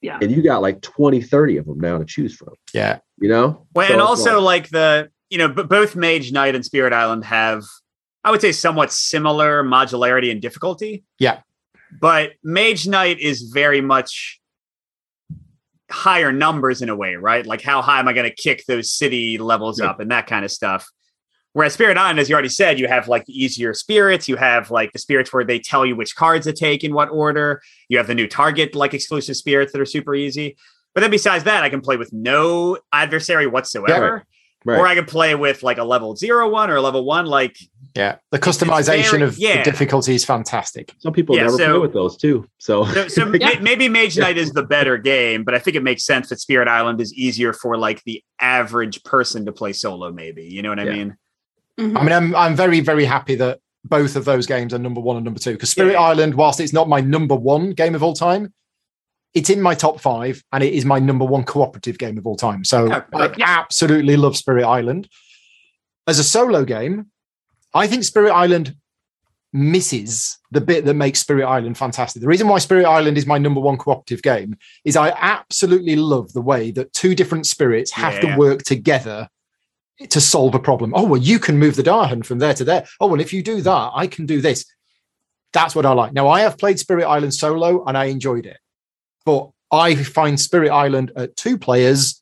Yeah. And you got like 20, 30 of them now to choose from. Yeah. You know? Well, So and also like- like the you know, but both Mage Knight and Spirit Island have I would say somewhat similar modularity and difficulty. Yeah. But Mage Knight is very much higher numbers in a way, right? Like how high am I going to kick those city levels Yeah. up and that kind of stuff. Whereas Spirit Island, as you already said, you have like the easier spirits. You have like the spirits where they tell you which cards to take in what order. You have the new target like exclusive spirits that are super easy. But then besides that, I can play with no adversary whatsoever. Right. Or I can play with like a level zero one or a level one. Like Yeah, the customization very- of yeah. the difficulty is fantastic. Some people Yeah, never so- play with those too. So, So, so Yeah. maybe Mage Knight is the better game, but I think it makes sense that Spirit Island is easier for like the average person to play solo. Maybe you know what I Yeah. mean? Mhm. I mean, I'm I'm very very happy that both of those games are number one and number two because Spirit Yeah. Island, whilst it's not my number one game of all time, it's in my top five and it is my number one cooperative game of all time. So Yeah, I absolutely love Spirit Island. As a solo game, I think Spirit Island misses the bit that makes Spirit Island fantastic. The reason why Spirit Island is my number one cooperative game is I absolutely love the way that two different spirits have Yeah. to work together to solve a problem. Oh, well, you can move the Dahan from there to there. Oh, well, if you do that, I can do this. That's what I like. Now, I have played Spirit Island solo and I enjoyed it, but I find Spirit Island at two players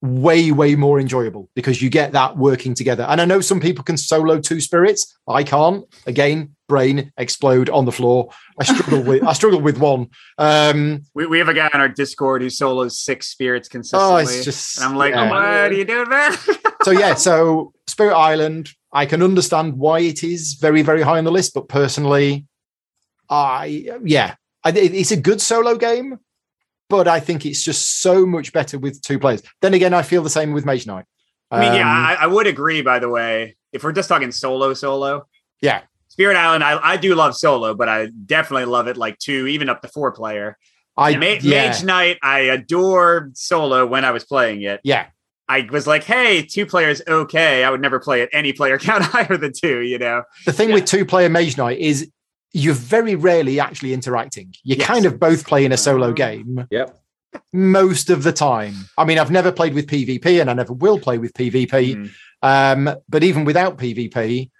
way, way more enjoyable because you get that working together. And I know some people can solo two spirits. I can't. Again, brain explode on the floor. I struggle with I struggle with one. Um, We, we have a guy on our Discord who solos six spirits consistently oh, it's just and I'm like, yeah. oh, what are you doing there? so yeah, so Spirit Island, I can understand why it is very, very high on the list, but personally, I yeah, I, it's a good solo game, but I think it's just so much better with two players. Then again, I feel the same with Mage Knight. I mean, yeah, Um, I, I would agree. By the way, if we're just talking solo, solo, Yeah. Spirit Island, I, I do love solo, but I definitely love it like two, even up to four player. I Ma- yeah, Mage Knight, I adored solo when I was playing it. yeah, I was like, hey, two players, okay. I would never play it any player count higher than two, you know? the thing Yeah. with two player Mage Knight is you're very rarely actually interacting. You Yes. kind of both play in a solo Uh, game yep. most of the time. I mean, I've never played with PvP and I never will play with PvP. Mhm. Um, but even without PvP,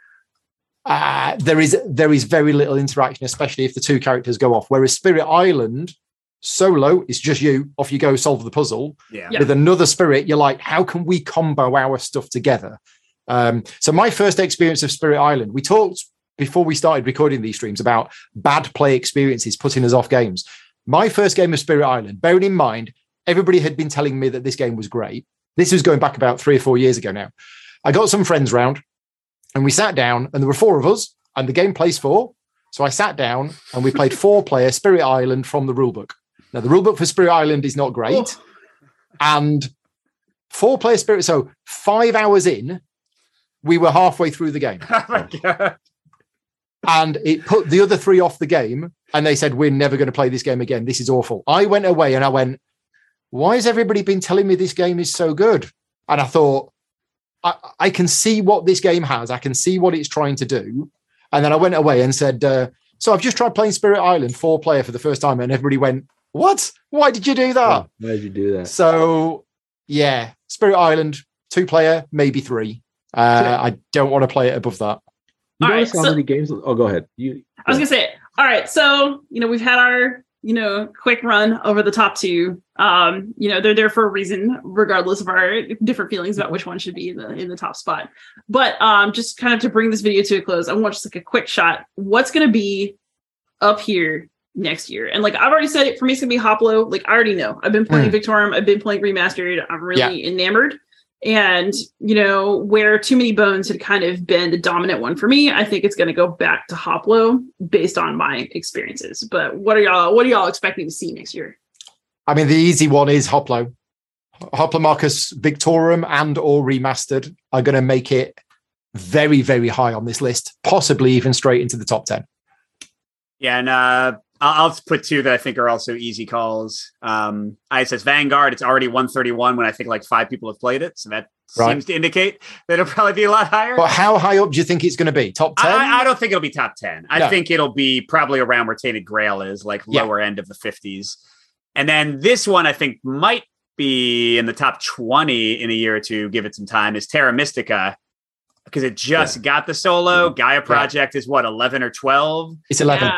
uh, there is there is very little interaction, especially if the two characters go off. Whereas Spirit Island solo is just you off you go solve the puzzle. Yeah. Yeah. With another spirit, you're like, how can we combo our stuff together? Um, so my first experience of Spirit Island, we talked before we started recording these streams about bad play experiences putting us off games. My first game of Spirit Island, bearing in mind, everybody had been telling me that this game was great. This was going back about three or four years ago now. I got some friends round and we sat down, and there were four of us, and the game plays four. So I sat down and we played four player Spirit Island from the rulebook. Now, the rulebook for Spirit Island is not great. And four player Spirit, so five hours in, we were halfway through the game Oh. And it put the other three off the game and they said we're never going to play this game again. This is awful. I went away and i went why has everybody been telling me this game is so good? And i thought i, I can see what this game has. I can see what it's trying to do. And then i went away and said uh, so i've just tried playing spirit island four player for the first time and everybody went what? Why did you do that? Why did you do that? so yeah spirit island two player maybe three. Uh, i don't want to play it above that. You All right, notice how so- many games? Oh, go ahead. You. I was gonna say, all right, so you know, we've had our you know quick run over the top two. Um, you know, they're there for a reason, regardless of our different feelings about which one should be in the in the top spot. But um, just kind of to bring this video to a close, I want just like a quick shot. What's gonna be up here next year? And like I've already said it for me, it's gonna be Hoplo. Like I already know. I've been playing Victorum, I've been playing remastered, I'm really enamored. And you know, where Too Many Bones had kind of been the dominant one for me, I think it's going to go back to Hoplo based on my experiences. But what are y'all? What are y'all expecting to see next year? I mean, the easy one is Hoplo. Hoplomachus Victorum and or remastered are going to make it very, very high on this list, possibly even straight into the top 10. Yeah, and uh, I'll, I'll put two that I think are also easy calls. Um, ISS Vanguard, it's already 131 when I think like five people have played it. So that Right. seems to indicate that it'll probably be a lot higher. But how high up do you think it's going to be? Top 10? I, I don't think it'll be top 10. I No. think it'll be probably around where Tainted Grail is, like Yeah. lower end of the 50s. And then this one I think might be in the top 20 in a year or two, give it some time, is Terra Mystica. because it just got the solo. Gaia Project is what eleven or twelve. It's eleven.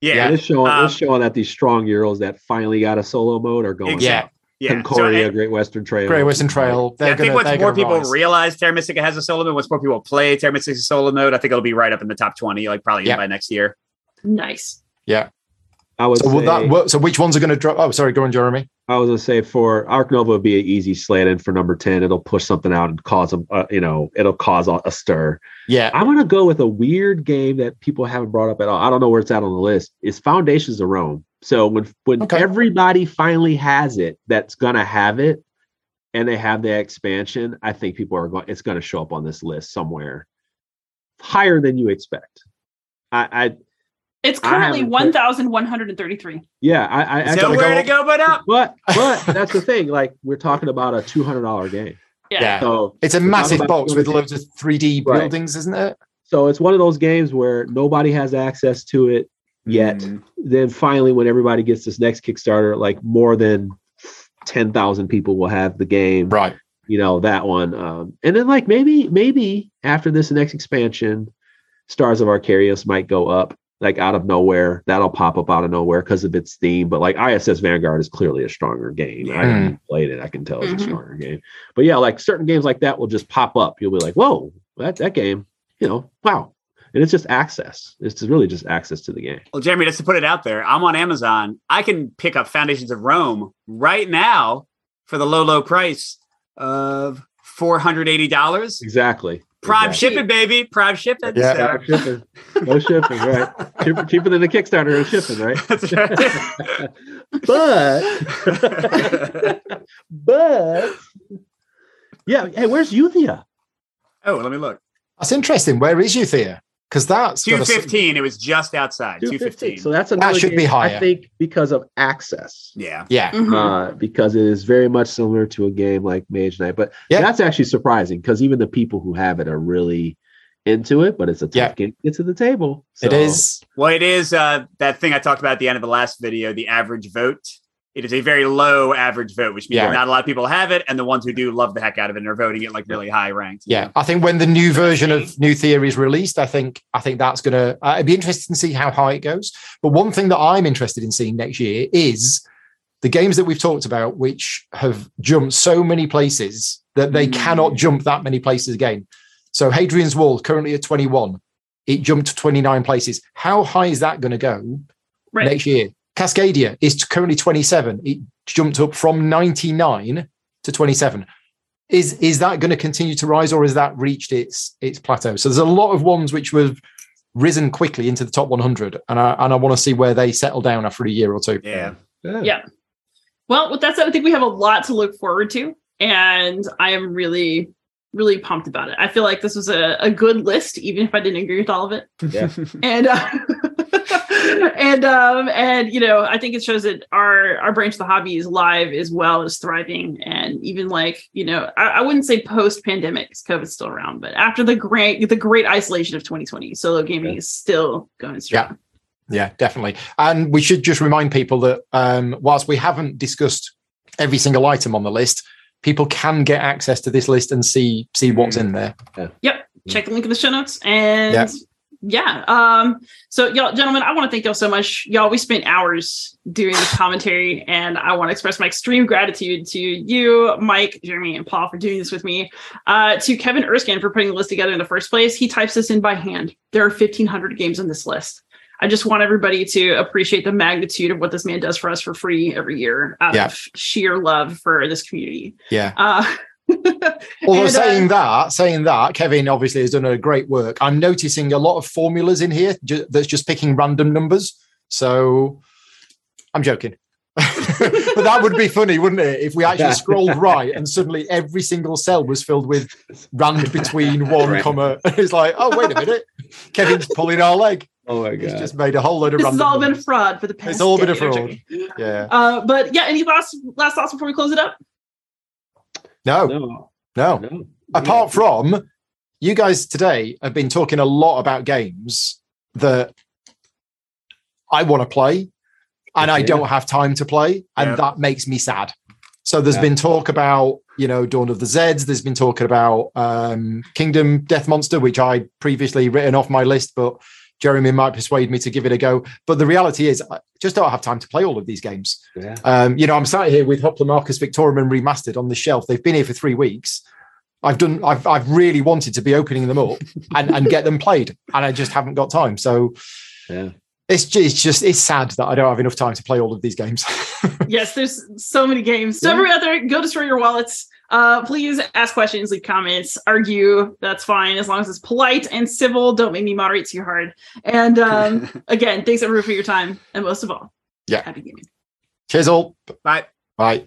Yeah. Yeah, Yeah, it's showing Um, it's showing that these strong Euros that finally got a solo mode are going. Exact- Yeah. yeah. So, Concordia, and- Great Western Trail. Great Western Trail. yeah, They're I think gonna, once more people rise. realize Terra Mystica has a solo mode, once more people play Terra Mystica's solo mode, I think it'll be right up in the top twenty, like probably Yeah. by next year. Nice. I would So say, that work? So which ones are going to drop? Oh, sorry, go on, Jeremy. I was gonna say for Ark Nova would be an easy slate, and for number ten, it'll push something out and cause a uh, you know it'll cause a, a stir. Yeah, I'm gonna go with a weird game that people haven't brought up at all. I don't know where it's at on the list. It's Foundations of Rome. So when when Okay. everybody finally has it, that's gonna have it, and they have the expansion, I think people are going. It's gonna show up on this list somewhere higher than you expect. I, I It's currently one thousand one hundred and thirty-three. yeah, I, I, I gotta nowhere go- to go but up. But but that's the thing. Like we're talking about a two hundred dollar game. Yeah. yeah. So It's a massive box with loads of 3D Right. buildings, isn't it? so it's one of those games where nobody has access to it yet. Mm. Then finally, when everybody gets this next Kickstarter, like more than ten thousand people will have the game. Right. You know that one, um, and then like maybe maybe after this next expansion, Stars of Akarios might go up like out of nowhere. That'll pop up out of nowhere because of its theme. But like ISS Vanguard is clearly a stronger game. I haven't played it. I can tell it's Mhm. a stronger game. But yeah, like certain games like that will just pop up. You'll be like, whoa, that that game, you know, wow. And it's just access. It's just really just access to the game. Well, Jeremy, just to put it out there, I'm on Amazon. I can pick up Foundations of Rome right now for the low, low price of four hundred eighty dollars. Exactly. Prime Exactly. shipping, baby. Prime shipping. Yeah. So- Prime shipping. No shipping, right? Cheaper, cheaper than the Kickstarter and shipping, right? That's right. but but yeah, hey, where's Euthia? oh, let me look. That's interesting. Where is Euthia? Because that's a- It was just outside. Two 215. So that's another should be game, higher. I think because of access. yeah. Yeah. Mhm. Uh, because it is very much similar to a game like Mage Knight, but Yeah. that's actually surprising because even the people who have it are really into it. But it's a tough Yeah. game to get to the table. It So- is. Well, it is uh, that thing I talked about at the end of the last video. The average vote. It is a very low average vote, which means Yeah. not a lot of people have it, and the ones who do love the heck out of it and are voting it like really high ranked. Yeah, I think when the new version of New Theory is released, I think I think that's gonna. Uh, it'd be interesting to see how high it goes. But one thing that I'm interested in seeing next year is the games that we've talked about, which have jumped so many places that they Mm. cannot jump that many places again. So Hadrian's Wall currently at 21, it jumped to 29 places. How high is that going to go Right. next year? Cascadia is currently 27. It jumped up from 99 to 27 is is that going to continue to rise or has that reached its its plateau so there's a lot of ones which have risen quickly into the top 100 and i and i want to see where they settle down after a year or two Yeah. Yeah. Well, with that said, I think we have a lot to look forward to, and I am really, really pumped about it. I feel like this was a, a good list, even if I didn't agree with all of it. Yeah. and uh, and um and you know, I think it shows that our our branch of the hobby is live as well as thriving, and even like you know, I, I wouldn't say post pandemic because COVID's still around, but after the great the great isolation of 2020, solo gaming is still going strong. yeah. Yeah, definitely. And we should just remind people that um whilst we haven't discussed every single item on the list people can get access to this list and see see what's in there. Yep. check the link in the show notes. And yeah, um so y'all gentlemen i want to thank y'all so much. Y'all we spent hours doing this commentary and i want to express my extreme gratitude to you mike jeremy and paul for doing this with me. Uh to kevin erskine for putting the list together in the first place. He types this in by hand. There are 1500 games on this list. I just want everybody to appreciate the magnitude of what this man does for us for free every year out Yeah. of sheer love for this community. yeah. Uh, Although and, uh, saying that, saying that, Kevin obviously has done a great work. I'm noticing a lot of formulas in here ju- that's just picking random numbers. So I'm joking. but that would be funny, wouldn't it? If we actually scrolled right and suddenly every single cell was filled with rand between one Right. comma. It's like, oh, wait a minute. Kevin's pulling our leg. Oh my He's just made a whole load of this has all been fraud for the past. It's all been a fraud. Yeah. Uh, but yeah, any last last thoughts before we close it up? No, no, no. no. apart from you guys today have been talking a lot about games that I want to play and I don't have time to play, and Yeah. that makes me sad. So there's Yeah. been talk about, you know, Dawn of the Zeds. There's been talking about um, Kingdom Death Monster, which I previously written off my list, but Jeremy might persuade me to give it a go. But the reality is, I just don't have time to play all of these games. Yeah. Um, you know, I'm sat here with Hoplomachus Victorum remastered on the shelf. They've been here for three weeks. I've done. I've I've really wanted to be opening them up and, and get them played, and I just haven't got time. So Yeah. it's just, it's just it's sad that I don't have enough time to play all of these games. yes, there's so many games. So Yeah. everyone out there, go destroy your wallets. Uh, please ask questions, leave comments, argue. That's fine as long as it's polite and civil. Don't make me moderate too hard. And um, again, thanks everyone for your time, and most of all, Yeah. happy gaming. Cheers all. Bye. Bye.